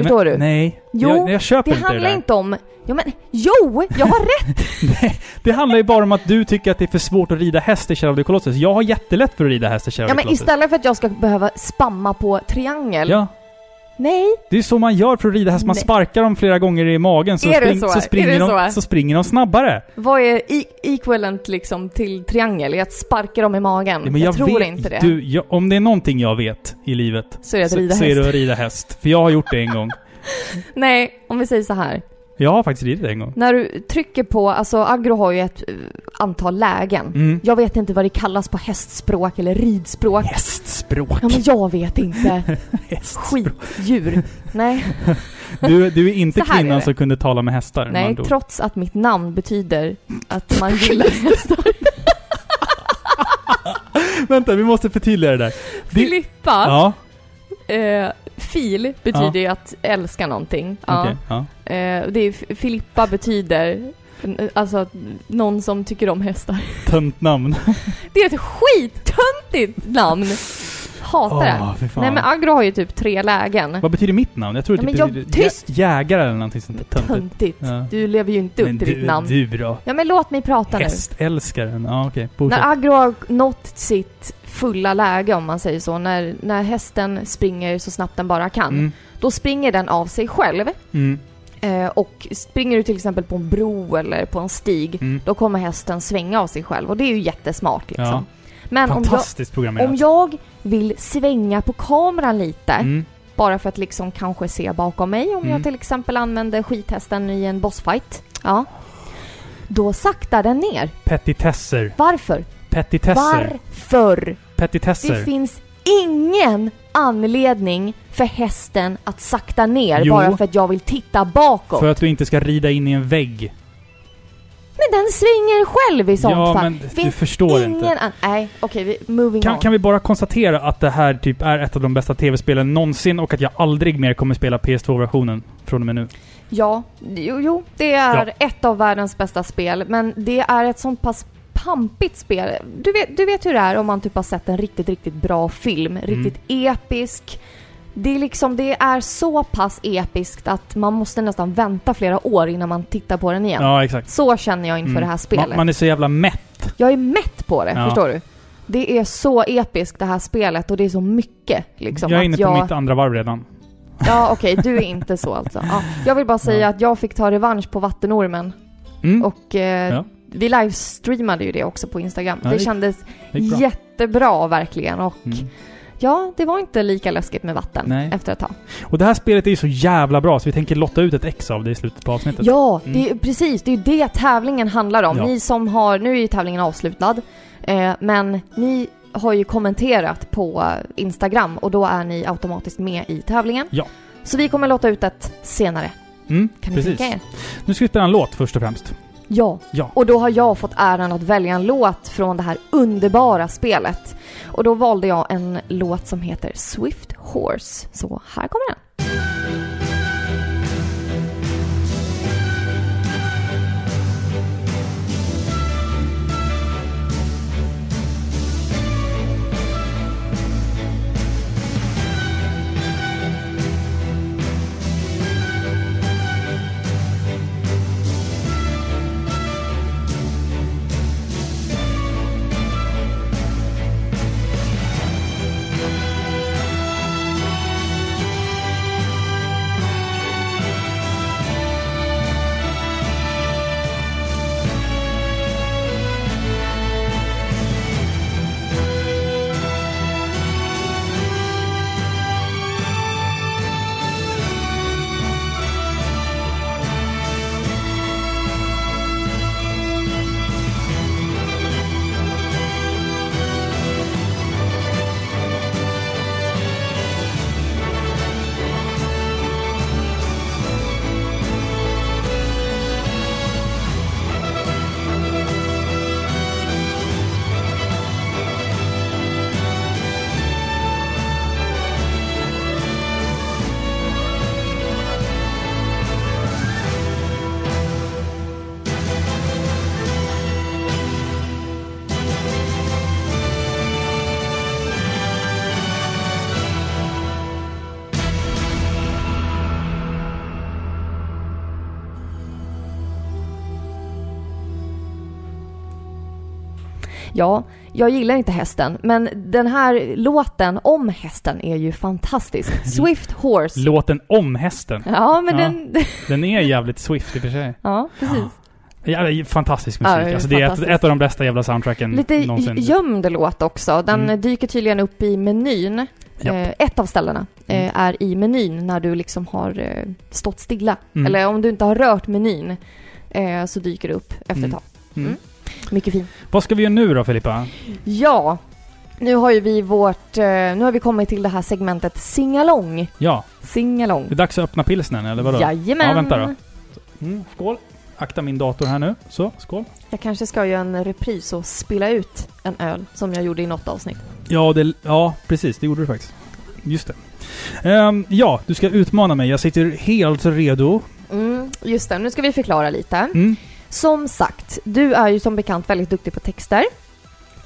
Förstår men, du? Nej. Jo, jag, jag köper Det inte det handlar där. inte om... Ja men, jo! Jag har rätt! [laughs] Nej, det handlar ju bara om att du tycker att det är för svårt att rida häst i Shadow of the Colossus. Jag har jättelätt för att rida häst i Shadow Ja of the men istället för att jag ska behöva spamma på triangel. Ja, Nej, det är så man gör för att rida häst. Man Nej. sparkar dem flera gånger i magen så, Är spring, så? så, Är springer, det de, så? så springer de snabbare. vad är e- equivalent liksom till triangel? Är att sparka dem i magen? Ja, men jag, tror vet, inte det. Du, jag, om det är någonting jag vet i livet så är det att rida så är häst. det att rida häst. För jag har gjort det en gång. [laughs] Nej, om vi säger så här. Jag har faktiskt ridit en gång. När du trycker på, alltså agro har ju ett eh, antal lägen. Mm. Jag vet inte vad det kallas på hästspråk eller ridspråk. Hästspråk. Ja men jag vet inte. [laughs] Skitdjur. Nej, [laughs] Du, du är inte Så här är kvinnan det. som kunde tala med hästar. nej ord. trots att mitt namn betyder att [laughs] man gillar hästar. Vänta, vi måste förtydliga det där. Det, Filippa, ja, eh, fil betyder ju att älska någonting. Okej. ja. Eh, det är, Filippa betyder alltså att någon som tycker om hästar. [laughs] Tönt namn. Det är ett skittöntigt namn! Hatar det. Fy fan. Nej men agro har ju typ tre lägen. Vad betyder mitt namn? Jag tror Ja, det men jag- betyder tyst! jä- jägare eller någonting sånt töntigt. Töntigt. Ja. Du lever ju inte upp Men till du, ditt namn. du då? Ja men låt mig prata nu. Hästälskaren. Ja okej, När fortsätt. agro har nått sitt fulla läge om man säger så, när, när hästen springer så snabbt den bara kan, Mm. då springer den av sig själv. Mm. Eh, och springer du till exempel på en bro eller på en stig, Mm. då kommer hästen svänga av sig själv och det är ju jättesmart liksom. Ja. Men om jag, om jag vill svänga på kameran lite, Mm. bara för att liksom kanske se bakom mig, om Mm. jag till exempel använder skithästen i en bossfight, ja. Då saktar den ner. Petitesser. Varför? Petitesser. Varför? Petitesser. Det finns ingen anledning för hästen att sakta ner Jo. bara för att jag vill titta bakåt. För att du inte ska rida in i en vägg. Men den svänger själv i sånt ja, fall. men du Finns förstår ingen inte. Nej, okej, vi moving Kan, on. kan vi bara konstatera att det här typ är ett av de bästa tv-spelen någonsin och att jag aldrig mer kommer spela PS2-versionen från och med nu? Ja, jo, jo det är Ja. ett av världens bästa spel, men det är ett sånt pass pampigt spel. Du vet, du vet hur det är om man typ har sett en riktigt, riktigt bra film, Mm. riktigt episk. Det är liksom, det är så pass episkt att man måste nästan vänta flera år innan man tittar på den igen. Ja, exakt. Så känner jag inför Mm. det här spelet. Man, man är så jävla mätt. Jag är mätt på det, Ja. förstår du? Det är så episkt det här spelet och det är så mycket liksom. jag är inne på jag... mitt andra varv redan. Ja okej, du är inte så alltså. Ja, jag vill bara säga Ja. att jag fick ta revansch på vattenormen Mm. och eh, Ja. Vi livestreamade ju det också på Instagram. Ja, det det- kändes det jättebra verkligen och Mm. ja, det var inte lika läskigt med vatten Nej. efter ett tag. Och det här spelet är ju så jävla bra så vi tänker lotta ut ett ex av det i slutet på avsnittet. Ja, Mm. det är, precis. Det är ju det tävlingen handlar om. Ja. Ni som har, nu är ju tävlingen avslutad, eh, men ni har ju kommenterat på Instagram och då är ni automatiskt med i tävlingen. Ja. Så vi kommer låta ut ett senare. Mm, Kan ni precis. tänka er? Nu ska vi spela en låt först och främst. Ja. Ja. Och då har jag fått äran att välja en låt från det här underbara spelet. Och då valde jag en låt som heter Swift Horse. Så här kommer den. Ja, jag gillar inte hästen, men den här låten om hästen är ju fantastisk. [laughs] Swift Horse. Låten om hästen. Ja, men Ja. den... [laughs] Den är jävligt swift i och för sig. Ja, precis. Ja, det fantastisk Ja, musik. det är alltså, det är ett, ett av de bästa jävla soundtracken Lite någonsin. gömd låt också. Den Mm. dyker tydligen upp i menyn. Eh, ett av ställena eh, Mm. är i menyn när du liksom har eh, stått stilla. Mm. Eller om du inte har rört menyn eh, så dyker det upp efter ett Mm. tag. Mycket fint. Vad ska vi göra nu då Filippa? Ja, nu har ju vi vårt... Eh, nu har vi kommit till det här segmentet singalong. Ja, Singalong. det är dags att öppna pilsnern eller vadå? Jajamän. Ja, vänta då. Mm, skål. Akta min dator här nu. Så, skål. Jag kanske ska göra en repris och spilla ut en öl som jag gjorde i något avsnitt. Ja, det, ja, precis. Det gjorde du faktiskt. Just det. Ehm, ja, du ska utmana mig. Jag sitter helt redo. Mm, just det, nu ska vi förklara lite. Mm. Som sagt, du är ju som bekant väldigt duktig på texter.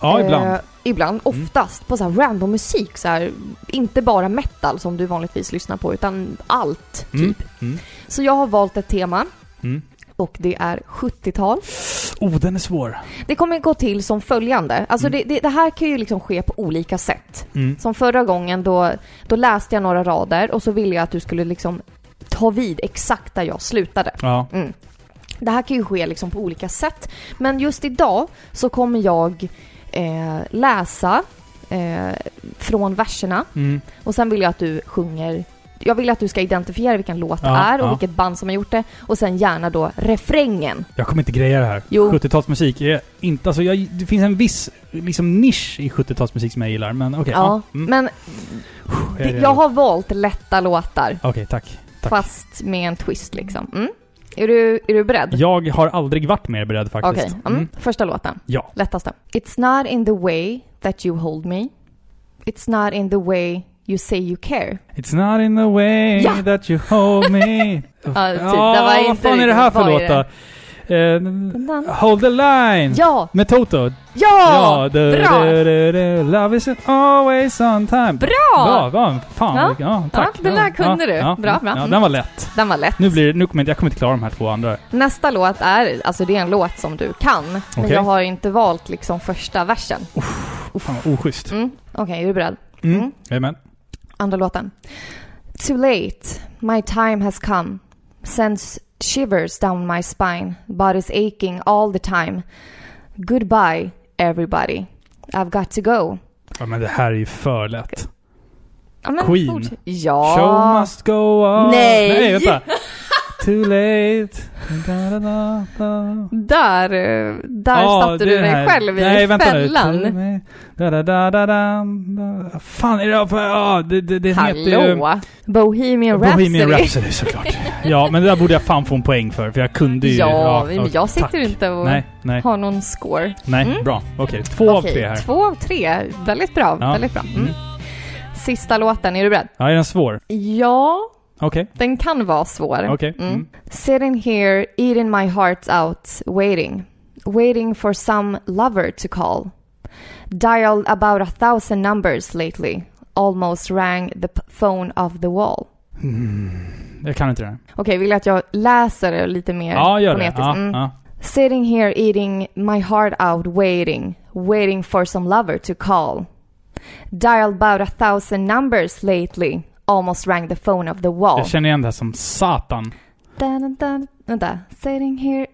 Ja, Eh, ibland. ibland, Mm. oftast på så random musik. Så här, inte bara metal som du vanligtvis lyssnar på, utan allt typ. Mm. Mm. Så jag har valt ett tema Mm. och det är 70-tal. Oh, den är svår. Det kommer gå till som följande. Alltså Mm. det, det, det här kan ju liksom ske på olika sätt. Mm. Som förra gången då, då läste jag några rader och så ville jag att du skulle liksom ta vid exakt där jag slutade. Ja. Mm. Det här kan ju ske liksom på olika sätt. Men just idag så kommer jag eh, läsa eh, från verserna Mm. och sen vill jag att du sjunger jag vill att du ska identifiera vilken låt det Ja, är och ja. vilket band som har gjort det och sen gärna då refrängen. Jag kommer inte greja det här. Jo. 70-talsmusik är inte... Alltså jag, det finns en viss liksom, nisch i 70-talsmusik som jag gillar, men okej. Ja, Mm. men Jag det, jag har valt lätta låtar Okej, tack. Tack. fast med en twist liksom. Mm. Är, du, är du beredd? Jag har aldrig varit mer beredd Okej, faktiskt. mm. första låten. Ja. Lättaste. It's not in the way that you hold me. It's not in the way you say you care. It's not in the way Ja. that you hold me. [laughs] Ja, typ. Ja, Det var vad inte fan är det här för vad är låt då? Eh, hold the line! Ja! Med Toto. Ja! du, Bra! love isn't always on time. Bra! Bra! bra. Fan, Ja. ja, tack. Ja, den där kunde du. Bra, bra. Ja, den var lätt. Den var lätt. Nu blir nu kommer jag, kommer inte klara de här två andra. Nästa låt är, alltså det är en låt som du kan. Men Okej. jag har inte valt liksom första versen. Fan vad oschysst. Mm. Okej, är du beredd? Mm. Mm. Jajamän. Andra låten. Too late, my time has come. Sends shivers down my spine. Body's aching all the time. Goodbye, everybody. I've got to go. Ja, men det här är ju för lätt. Ja, Queen. fort- Ja. Show must go on. Nej. Nej, vänta. [laughs] Too late. Da, da, da. Där, eh, där Ja, satte du dig själv i Nej, fällan. nu. Da, da, da, da, da. Fan är det för... Det, det, det heter ju... Hallå! Bohemian Rhapsody. Bohemian Rhapsody såklart. ja, men det där borde jag fan få en poäng för, för jag kunde ju... Ja, men ja, jag sitter tack. inte och Nej, nej, har någon score. nej. Mm. Bra. Okej, två av Okej, tre här. Två av tre. Väldigt bra. Ja. Väldigt bra. Mm. Mm. Sista låten, är du beredd? Ja, är den svår? Ja, Okej, den kan vara svår. okej. Mm. Mm. Sitting here, eating my heart out, waiting. Waiting for some lover to call. Dialed about a thousand numbers lately. Almost rang the phone off the wall. Jag kan inte det. Okej, vill jag att jag läser det lite mer Ja, gör det. Ja, Mm. ja. Sitting here eating my heart out waiting, waiting for some lover to call. Dialed about a thousand numbers lately, almost rang the phone of the wall. Jag känner igen det här som satan. Dun, dun. Vänta. Sitting here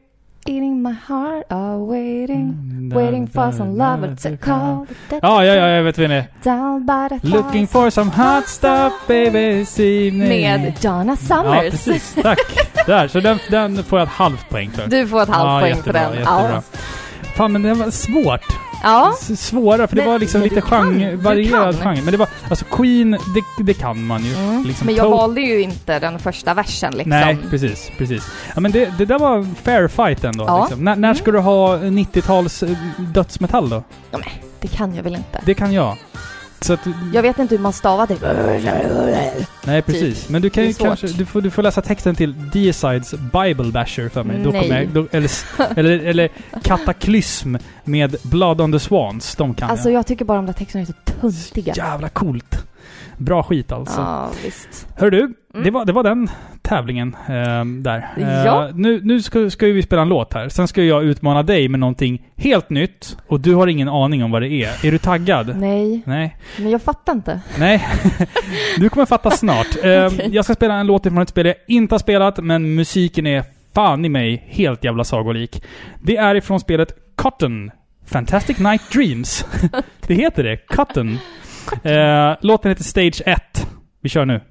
eating my heart out waiting, Mm, waiting for some lover to call. Ja, ja, ja, jag vet vem det är. Looking for some hot stuff baby this evening. Med Donna Ja, Summers. precis. Tack. Där, så den, den får jag ett halvt poäng för. du får ett halvt ja, poäng jättebra, för den. Jättebra. Fan, men det var svårt. Ja. S- Svåra, för det Men- var liksom men lite genre, varierad genre. Men det var, alltså Queen, det, det kan man ju. Mm. Liksom Men jag to- valde ju inte den första versen liksom. Nej, precis, precis. Ja, men det, det där var fair fight ändå. Ja. Liksom. När, när ska du ha 90-tals eh, dödsmetall då? Det kan jag väl inte. Det kan jag. Så att, Jag vet inte hur man stavar det. nej, precis. Men du kan ju kanske... Du får, du får läsa texten till Deicides Bible Basher för mig. Då Nej. kommer jag, då, eller, eller, eller Kataklysm med Blood on the Swans. De kan Alltså jag. jag tycker bara de där texterna är så töntiga. Jävla coolt. Bra skit alltså. Ja, visst. Hör du, Mm. det, var, det var den tävlingen ehm, där. Eh, Ja. nu nu ska, ska vi spela en låt här. Sen ska jag utmana dig med någonting helt nytt. Och du har ingen aning om vad det är. Är du taggad? Nej, Nej. men jag fattar inte. Nej. du kommer fatta snart. [laughs] Ehm, Okej. Jag ska spela en låt från ett spel jag inte har spelat, men musiken är fan i mig helt jävla sagolik. Det är ifrån spelet Cotton. Fantastic Night Dreams. [laughs] det heter det. Cotton. Eh, låten heter Stage 1. Vi kör nu.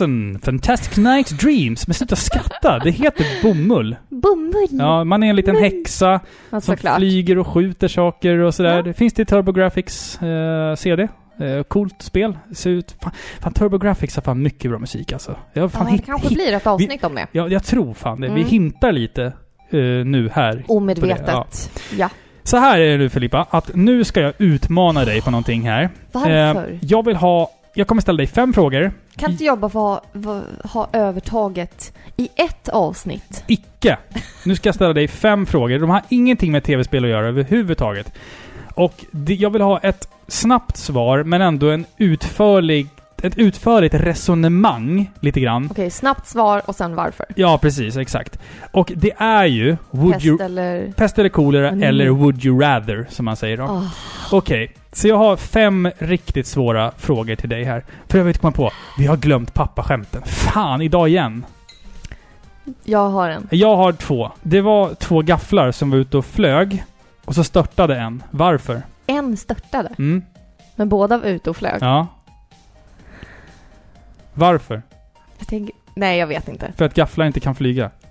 Cotton, Fantastic Night Dreams. Men sluta skratta, det heter bomull. Bomull! Ja, man är en liten häxa Ja, som såklart. flyger och skjuter saker och sådär. Ja. Det finns det i TurboGrafx eh, CD. Eh, coolt spel. Ser ut... Fan, fan TurboGrafx har fan mycket bra musik alltså. Jag, fan, Ja, det hit, kanske hit, blir ett avsnitt om det. jag, jag tror fan det. Vi Mm. hintar lite eh, nu här. Omedvetet. Ja. Ja. Så här är det nu Filippa, att nu ska jag utmana dig på någonting här. Varför? Eh, jag vill ha... Jag kommer ställa dig fem frågor. Kan inte jag bara få ha, ha övertaget i ett avsnitt? Icke! Nu ska jag ställa dig fem frågor. De har ingenting med tv-spel att göra överhuvudtaget. Och det, jag vill ha ett snabbt svar, men ändå en utförlig, ett utförligt resonemang, lite grann. Okej, snabbt svar och sen varför. Ja, precis. Exakt. Och det är ju... Would Pest you, eller... pest eller kolera, Mm. eller would you rather, som man säger då. Åh, Okej, så jag har fem riktigt svåra frågor till dig här. För jag vet komma på, vi har glömt pappaskämten. Fan, idag igen. jag har en. Jag har två. Det var två gafflar som var ute och flög. Och så störtade en. Varför? En störtade, Mm, men båda var ute och flög. ja. Varför? Jag tänker... Nej, jag vet inte. För att gafflar inte kan flyga. [laughs]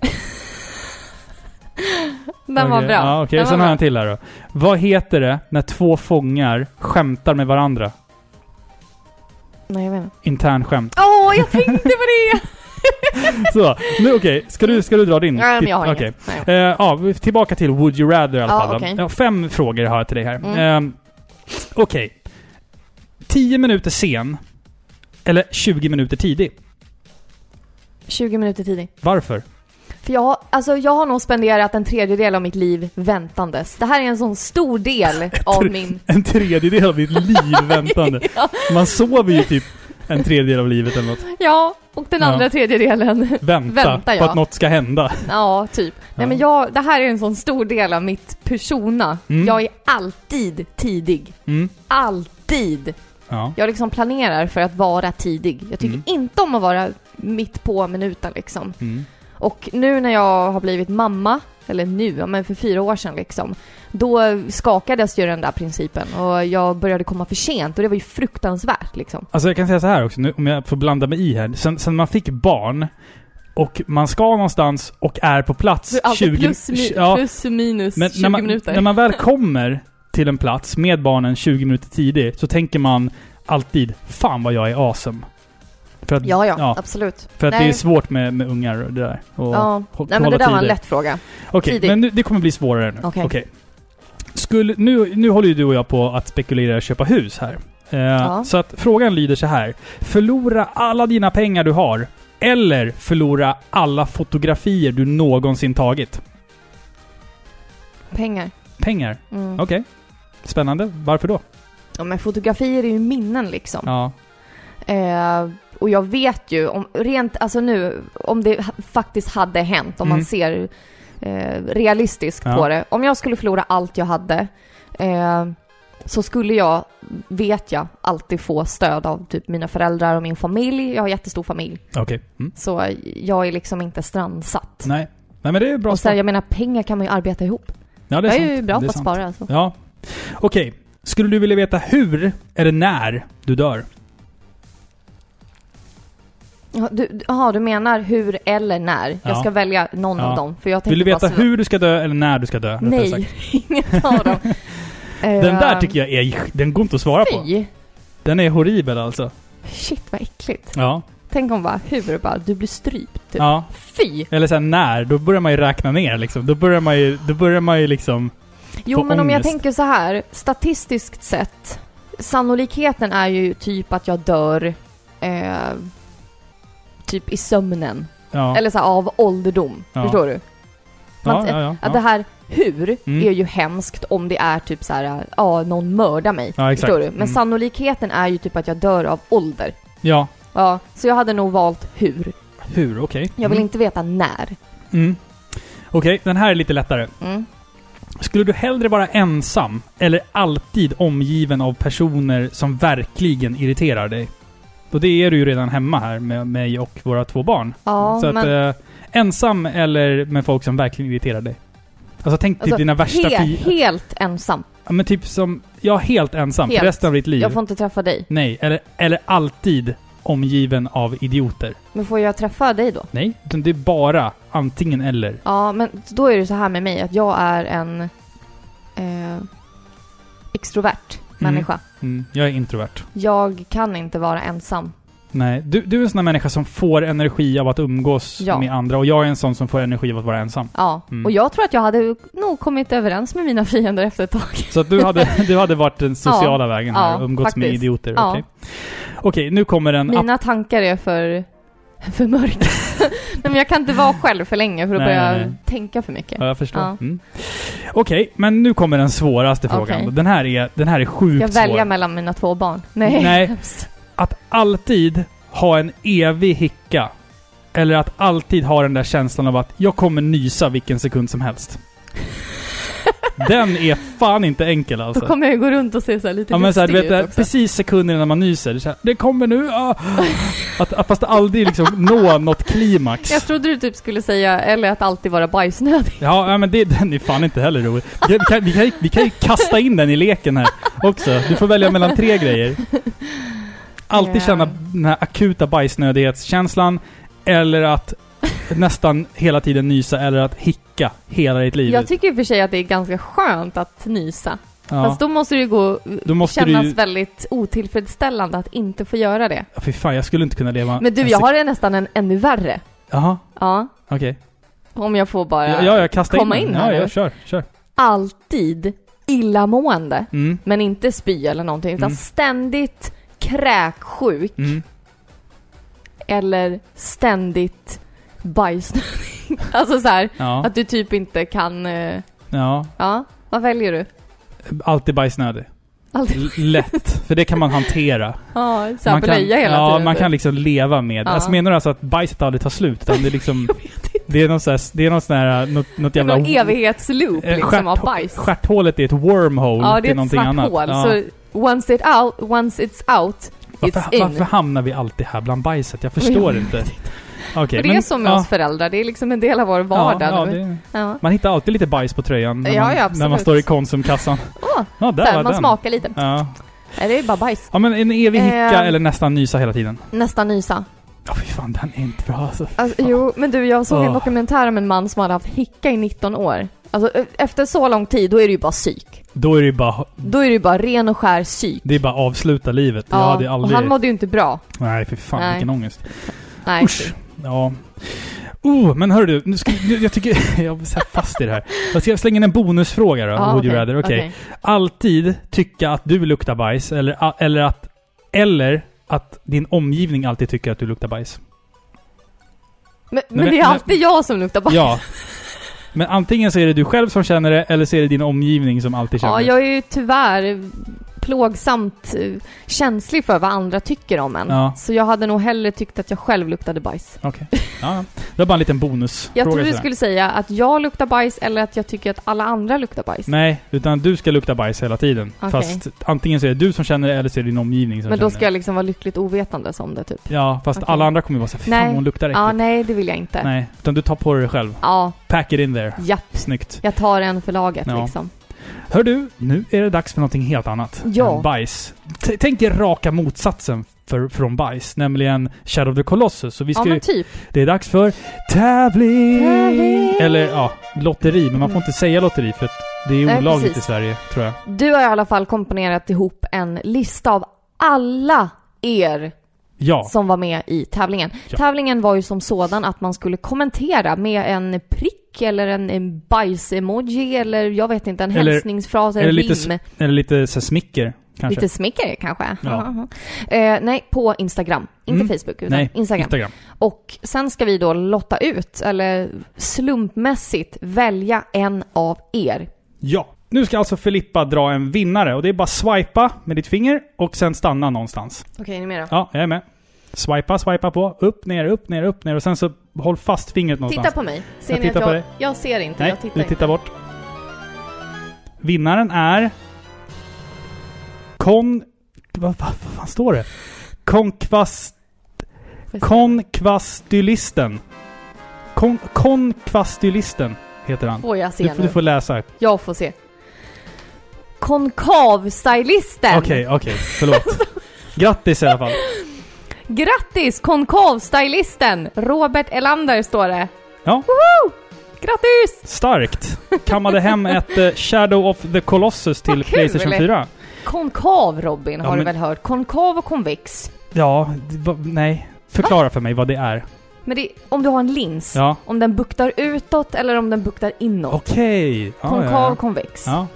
Den var Okej, bra. Ja, Okej, Den sen var har jag en till här då. Vad heter det när två fångar skämtar med varandra? Nej, jag vet inte. Internskämt. Åh, jag tänkte på det! [laughs] Så, nu okej. Ska, du, ska du dra din? Nej, men jag har Okej. inget. Nej. ja, vi- tillbaka till Would You Rather i alla fall. då. okej. Ja, fem frågor har jag till dig här. Mm. Eh, okej. 10 minuter sen. Eller 20 minuter tidig. 20 minuter tidig. Varför? För jag, alltså, jag har nog spenderat en tredjedel av mitt liv väntandes. Det här är en sån stor del [laughs] av min... En tredjedel av ditt liv [laughs] väntande. ja, Man sover ju typ en tredjedel av livet eller något. ja, och den Ja. andra tredjedelen... [laughs] Vänta Väntar på jag. att något ska hända. Ja, typ. Ja. Nej men jag, det här är en sån stor del av mitt persona. Mm. Jag är alltid tidig. Mm. Alltid! Ja. Jag liksom planerar för att vara tidig. Jag tycker Mm. inte om att vara mitt på minuten liksom. Mm. Och nu när jag har blivit mamma, eller nu, ja, men för fyra år sedan liksom, då skakades ju den där principen och jag började komma för sent och det var ju fruktansvärt liksom. Alltså jag kan säga så här också, nu, om jag får blanda mig i här. Sen, sen man fick barn och man ska någonstans och är på plats Alltid 20... plus, mi- ja, plus minus men 20 när man, minuter. när man väl kommer till en plats med barnen 20 minuter tidigt så tänker man alltid Fan vad jag är awesome. För att, ja, ja, absolut. för att det Nej. är svårt med, med ungar och det där. Och Ja, nej men det där var en lätt fråga. Okej, tidig. men nu, det kommer bli svårare nu. Okej. Skulle, nu, nu håller ju du och jag på att spekulera och köpa hus här. Eh, Ja. Så att frågan lyder så här. Förlora alla dina pengar du har. Eller förlora alla fotografier du någonsin tagit. Pengar. Pengar. Mm. Okej. Spännande. Varför då? Ja, men fotografier är ju minnen liksom. Ja. Eh, och jag vet ju, om, rent, alltså nu, om det faktiskt hade hänt, om Mm. man ser eh, realistiskt Ja. på det. Om jag skulle förlora allt jag hade, eh, så skulle jag, vet jag, alltid få stöd av typ mina föräldrar och min familj. Jag har jättestor familj. Okej. Mm. Så jag är liksom inte strandsatt. Nej. Nej men det är bra och sen, jag menar, pengar kan man ju arbeta ihop. Ja, det är jag sant. är ju bra på att spara alltså. Ja. Okej. Skulle du vilja veta hur eller när du dör? Ja, Du, aha, du menar hur eller när? Ja. Jag ska välja någon Ja. av dem. För jag Vill du veta bara så- hur du ska dö eller när du ska dö? rättare Nej, sagt? [laughs] inget av dem. [laughs] Den där tycker jag är... Den går inte att svara på. Fy! Den är horribel alltså. Shit vad äckligt. Ja. Tänk om bara hur bara, du blir strypt. Typ. Ja. Fy! Eller sen när, då börjar man ju räkna ner liksom. Då börjar man ju, då börjar man ju liksom... Jo men om jag ångest. tänker så här, statistiskt sett, sannolikheten är ju typ att jag dör eh, typ i sömnen. Ja. Eller så här, av ålderdom. Ja. Förstår du? Man- ja, ja, Att det här hur Mm. är ju hemskt om det är typ så här, ja någon mördar mig. Förstår du? Men Mm. sannolikheten är ju typ att jag dör av ålder. ja. Ja, så jag hade nog valt hur. Hur? Okej. Jag vill mm. inte veta när. Mm. Okej, den här är lite lättare. Mm. Skulle du hellre vara ensam eller alltid omgiven av personer som verkligen irriterar dig? Och det är du ju redan hemma här med mig och våra två barn. Ja, Så att, men eh, ensam eller med folk som verkligen irriterar dig? Alltså tänk dig alltså, dina värsta he- fi... helt ensam. Ja, men typ som... Ja, helt ensam Helt. resten av ditt liv. Jag får inte träffa dig. Nej, eller, eller alltid omgiven av idioter. Men får jag träffa dig då? Nej, utan det är bara antingen eller. Ja, men då är det så här med mig att jag är en eh, extrovert människa. Mm, jag är introvert. Jag kan inte vara ensam. Nej, du, du är en sån här människa som får energi av att umgås Ja. med andra och jag är en sån som får energi av att vara ensam. Ja, Mm. och jag tror att jag hade nog kommit överens med mina fiender efter ett tag. Så att du hade, du hade varit den [laughs] sociala vägen här ja, och umgåtts med faktiskt. idioter. Ja. Okej, Okej, nu kommer en... Mina tankar är för, för mörka. [laughs] Nej, men jag kan inte vara själv för länge för att Nej, börja nej, nej. tänka för mycket. Ja, jag förstår. Ja. Mm. Okej, men nu kommer den svåraste frågan. Okej. Den här är, den här är sjukt Ska jag välja svår. mellan mina två barn? Nej. Nej. hemskt. [laughs] Att alltid ha en evig hicka. Eller att alltid ha den där känslan av att jag kommer nysa vilken sekund som helst. Den är fan inte enkel alltså. Då kommer jag gå runt och se så här lite Ja men såhär, du lustig vet, ut också. precis sekunden innan man nyser. Så här, det kommer nu! Ah. Att, att, fast aldrig liksom nå något klimax. Jag trodde du typ skulle säga, eller att alltid vara bajsnödig. Ja, men det, den är fan inte heller rolig. Vi kan, vi, kan, vi, kan, ju kasta in den i leken här också. Du får välja mellan tre grejer. Alltid Ja. känna den här akuta bajsnödighetskänslan. Eller att nästan hela tiden nysa. Eller att hicka hela ditt liv. Jag tycker i och för sig att det är ganska skönt att nysa. ja. Fast då måste det ju gå, måste kännas du väldigt otillfredsställande att inte få göra det. Fy fan, jag skulle inte kunna leva... Men du, jag har det nästan en, ännu värre. Jaha, Ja, okej. om jag får bara Ja, ja, jag kastar komma in, in här Ja, ja, kör, kör. alltid illamående. Mm, Men inte spy eller någonting, utan Mm. ständigt kräksjuk mm. eller ständigt bajsnödig. [laughs] alltså så här, Ja, att du typ inte kan... eh, ja. Ja, vad väljer du? Alltid bajsnödig. Alltid. L- Lätt, för det kan man hantera. [laughs] Ja, så här man kan, blöja hela ja, tiden. man typ. kan liksom leva med. Ja. Alltså menar du alltså att bajset aldrig tar slut? Utan det är liksom... [laughs] det är någon sån här, det är någon sån här, något, något Det är jävla... någon evighetsloop eh, liksom av stjärt- bajs. Stjärthålet är ett wormhole Ja, det till är ett någonting svart annat. hål. Ja. Så once, it out, once it's out, varför, it's in. varför hamnar vi alltid här bland bajset? Jag förstår inte. Och det är som med ja, oss föräldrar, det är liksom en del av vår vardag. Ja, ja, det, ja. man hittar alltid lite bajs på tröjan när, Ja, man, ja, när man står i Konsumkassan. Åh, Ja, där så här, man den. smakar lite. Ja. Det är bara bajs. ja, men en evig hicka Ehm. eller nästan nysa hela tiden. Nästan nysa. Ja, fy fan, den är inte bra alltså. Alltså, jo, men du, jag såg en Åh. dokumentär om en man som hade haft hicka i 19 år. Alltså, e- efter så lång tid, då är det ju bara psyk. Då är det ju bara... Då är det ju bara ren och skär psyk. Det är bara avsluta livet. jag hade och aldrig... han mådde ju inte bra. Nej, för fan Nej. vilken ångest. Nej. Usch. Ja. Oh, men hör du, nu ska, nu, jag tycker... [laughs] Jag är fast i det här. Jag ska slänga in en bonusfråga då. Ja, would you okej, rather? Okej. okej. Alltid tycka att du luktar bajs, eller, eller att... Eller att din omgivning alltid tycker att du luktar bajs. Men, men, men- det är men- alltid jag som luktar bajs. Ja. Men antingen så är det du själv som känner det, eller så är det din omgivning som alltid känner Ja, det. jag är ju tyvärr plågsamt eh, känslig för vad andra tycker om en. Ja. Så jag hade nog hellre tyckt att jag själv luktade bajs. Okej. Ja, det var bara en liten bonusfråga. Jag trodde du skulle säga att jag luktar bajs eller att jag tycker att alla andra luktar bajs. Nej, utan du ska lukta bajs hela tiden. Okej. Fast antingen så är det du som känner det, eller så är det din omgivning som Men då känner ska det. jag liksom vara lyckligt ovetandes om det typ. Ja, fast Okej. alla andra kommer ju vara såhär, fan hon luktar äckligt. Ja, nej det vill jag inte. Nej, utan du tar på dig det själv. Ja, Pack it in there. japp. Snyggt. Jag tar en för laget Ja. liksom. Hör du, nu är det dags för någonting helt annat. Ja. än Bajs. T- tänk er raka motsatsen för, från bajs, nämligen Shadow of the Colossus. Så vi Ja ska men ju, typ. Det är dags för tävling! Tävling! Eller ja, lotteri. Men man får inte säga lotteri för att det är Nej, olagligt precis. i Sverige, tror jag. Du har i alla fall komponerat ihop en lista av alla er Ja. som var med i tävlingen. Ja. Tävlingen var ju som sådan att man skulle kommentera med en prick eller en, en bajs-emoji eller jag vet inte, en Eller- hälsningsfras, eller rim. lite Eller lite så smicker, kanske. Lite smicker kanske? Ja. [laughs] Eh, nej, på Instagram. Inte Mm. Facebook, utan Nej, Instagram. Instagram. Och sen ska vi då lotta ut, eller slumpmässigt välja en av er. Ja. Nu ska alltså Filippa dra en vinnare och det är bara swipa med ditt finger och sen stanna någonstans. Okej, är ni med då? Ja, jag är med. Swipa, swipa på. Upp, ner, upp, ner, upp, ner och sen så håll fast fingret någonstans. Titta på mig. Ser Jag ni att jag... dig. Jag ser inte, Nej, jag tittar du inte. tittar bort. Vinnaren är... Kon... Vad, vad, vad fan står det? Konkvast... Konkvastylisten. Kon, konkvastylisten heter han. Får jag se Du, nu? du får läsa. Jag får se. Konkavstylisten! Okej, okej. Förlåt. [laughs] Grattis i alla fall. Grattis konkav-stylisten! Robert Elander står det. Ja. Woho! Grattis! Starkt! Kammade hem ett eh, Shadow of the Colossus till kul! Playstation 4. Konkav Robin har Ja, du men- väl hört? Konkav och konvex. Ja, nej. Förklara för mig vad det är. Men det, om du har en lins, Ja. om den buktar utåt eller om den buktar inåt. Okej. Ja, Konkav, ja, ja. konvex. Ja.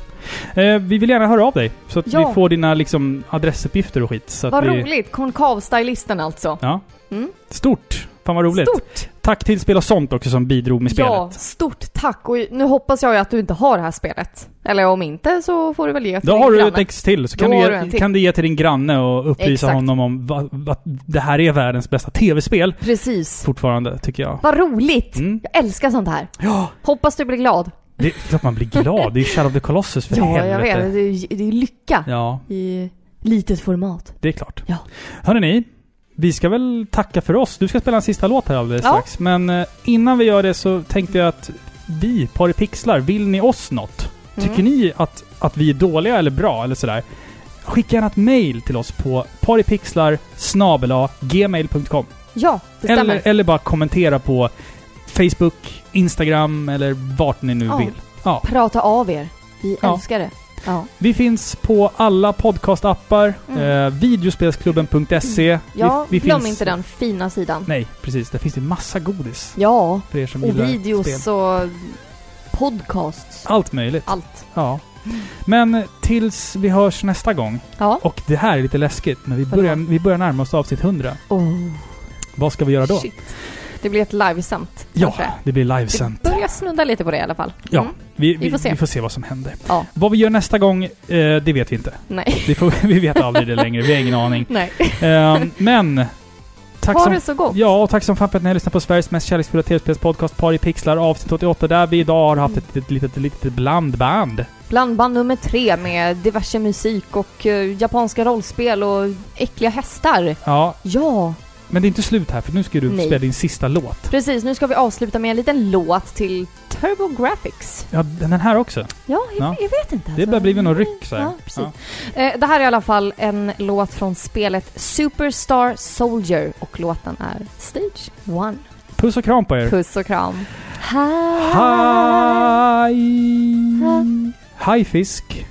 Eh, vi vill gärna höra av dig, så att Ja. vi får dina liksom, adressuppgifter och skit. Så att Vad vi, roligt! Konkav-stylisten alltså. Ja. Mm. Stort! Fan vad roligt. Stort! Tack till Spel och sånt också som bidrog med spelet. Ja, stort tack! Och nu hoppas jag ju att du inte har det här spelet. Eller om inte så får du väl ge till Då din har du granne. ett ex till, så Då kan du, har du en ge, till. kan du ge till din granne och upplysa Exakt. honom om va- va- att det här är världens bästa tv-spel. Precis. Fortfarande, tycker jag. Vad roligt! Mm. Jag älskar sånt här. Ja, Hoppas du blir glad. Det är klart man blir glad. Det är Shadow of the Colossus för ja, helvete. jag vet. Det är, det är lycka Ja, i litet format. det är klart. Ja. Hörrni, vi ska väl tacka för oss. Du ska spela en sista låt här alldeles Ja. strax. Men eh, innan vi gör det så tänkte jag att vi, Pari Pixlar, vill ni oss något? Tycker Mm. ni att, att vi är dåliga eller bra eller sådär? Skicka gärna ett mail till oss på paripixlar gmail.com Ja, det stämmer. eller, eller bara kommentera på Facebook, Instagram eller vart ni nu Ja. vill. Ja. Prata av er. Vi Ja. älskar det. Ja. Vi finns på alla podcastappar, Mm. eh, videospelsklubben.se. Ja, vi, vi glöm finns- inte den fina sidan. Nej, precis. Där finns det massa godis Ja, för er som och videos spel. och podcasts. Allt möjligt. Allt. Ja. Men tills vi hörs nästa gång. Ja. Och det här är lite läskigt, men vi börjar, vi börjar närma oss avsnitt 100. Oh, Vad ska vi göra då? shit. Det blir ett livesänt, Ja, kanske. det blir Det livesänt. börjar snudda lite på det i alla fall. Ja, Mm. vi, vi, vi får se. vi får se vad som händer. Ja. Vad vi gör nästa gång, eh, det vet vi inte. Nej. [laughs] Vi, får, vi vet aldrig det längre, vi har ingen aning. Nej. Ehm, men... Tack ha som, det så gott. ja, och tack som fan för att ni har lyssnat på Sveriges mest kärleksfulla tv-spelspodcast Par i Pixlar avsnitt 88 där vi idag har haft ett litet, litet, litet blandband. Blandband nummer tre med diverse musik och eh, japanska rollspel och äckliga hästar. Ja, Ja, men det är inte slut här för nu ska du Nej. spela din sista låt. precis. Nu ska vi avsluta med en liten låt till TurboGrafx. Ja, den här också. Ja, jag, Ja. jag vet inte. Det alltså. börjar bli någon ryck så här. Ja, precis. Eh, det här är i alla fall en låt från spelet Superstar Soldier och låten är Stage 1. Puss och kram på er. Puss och kram. Hej! Hej! Fisk.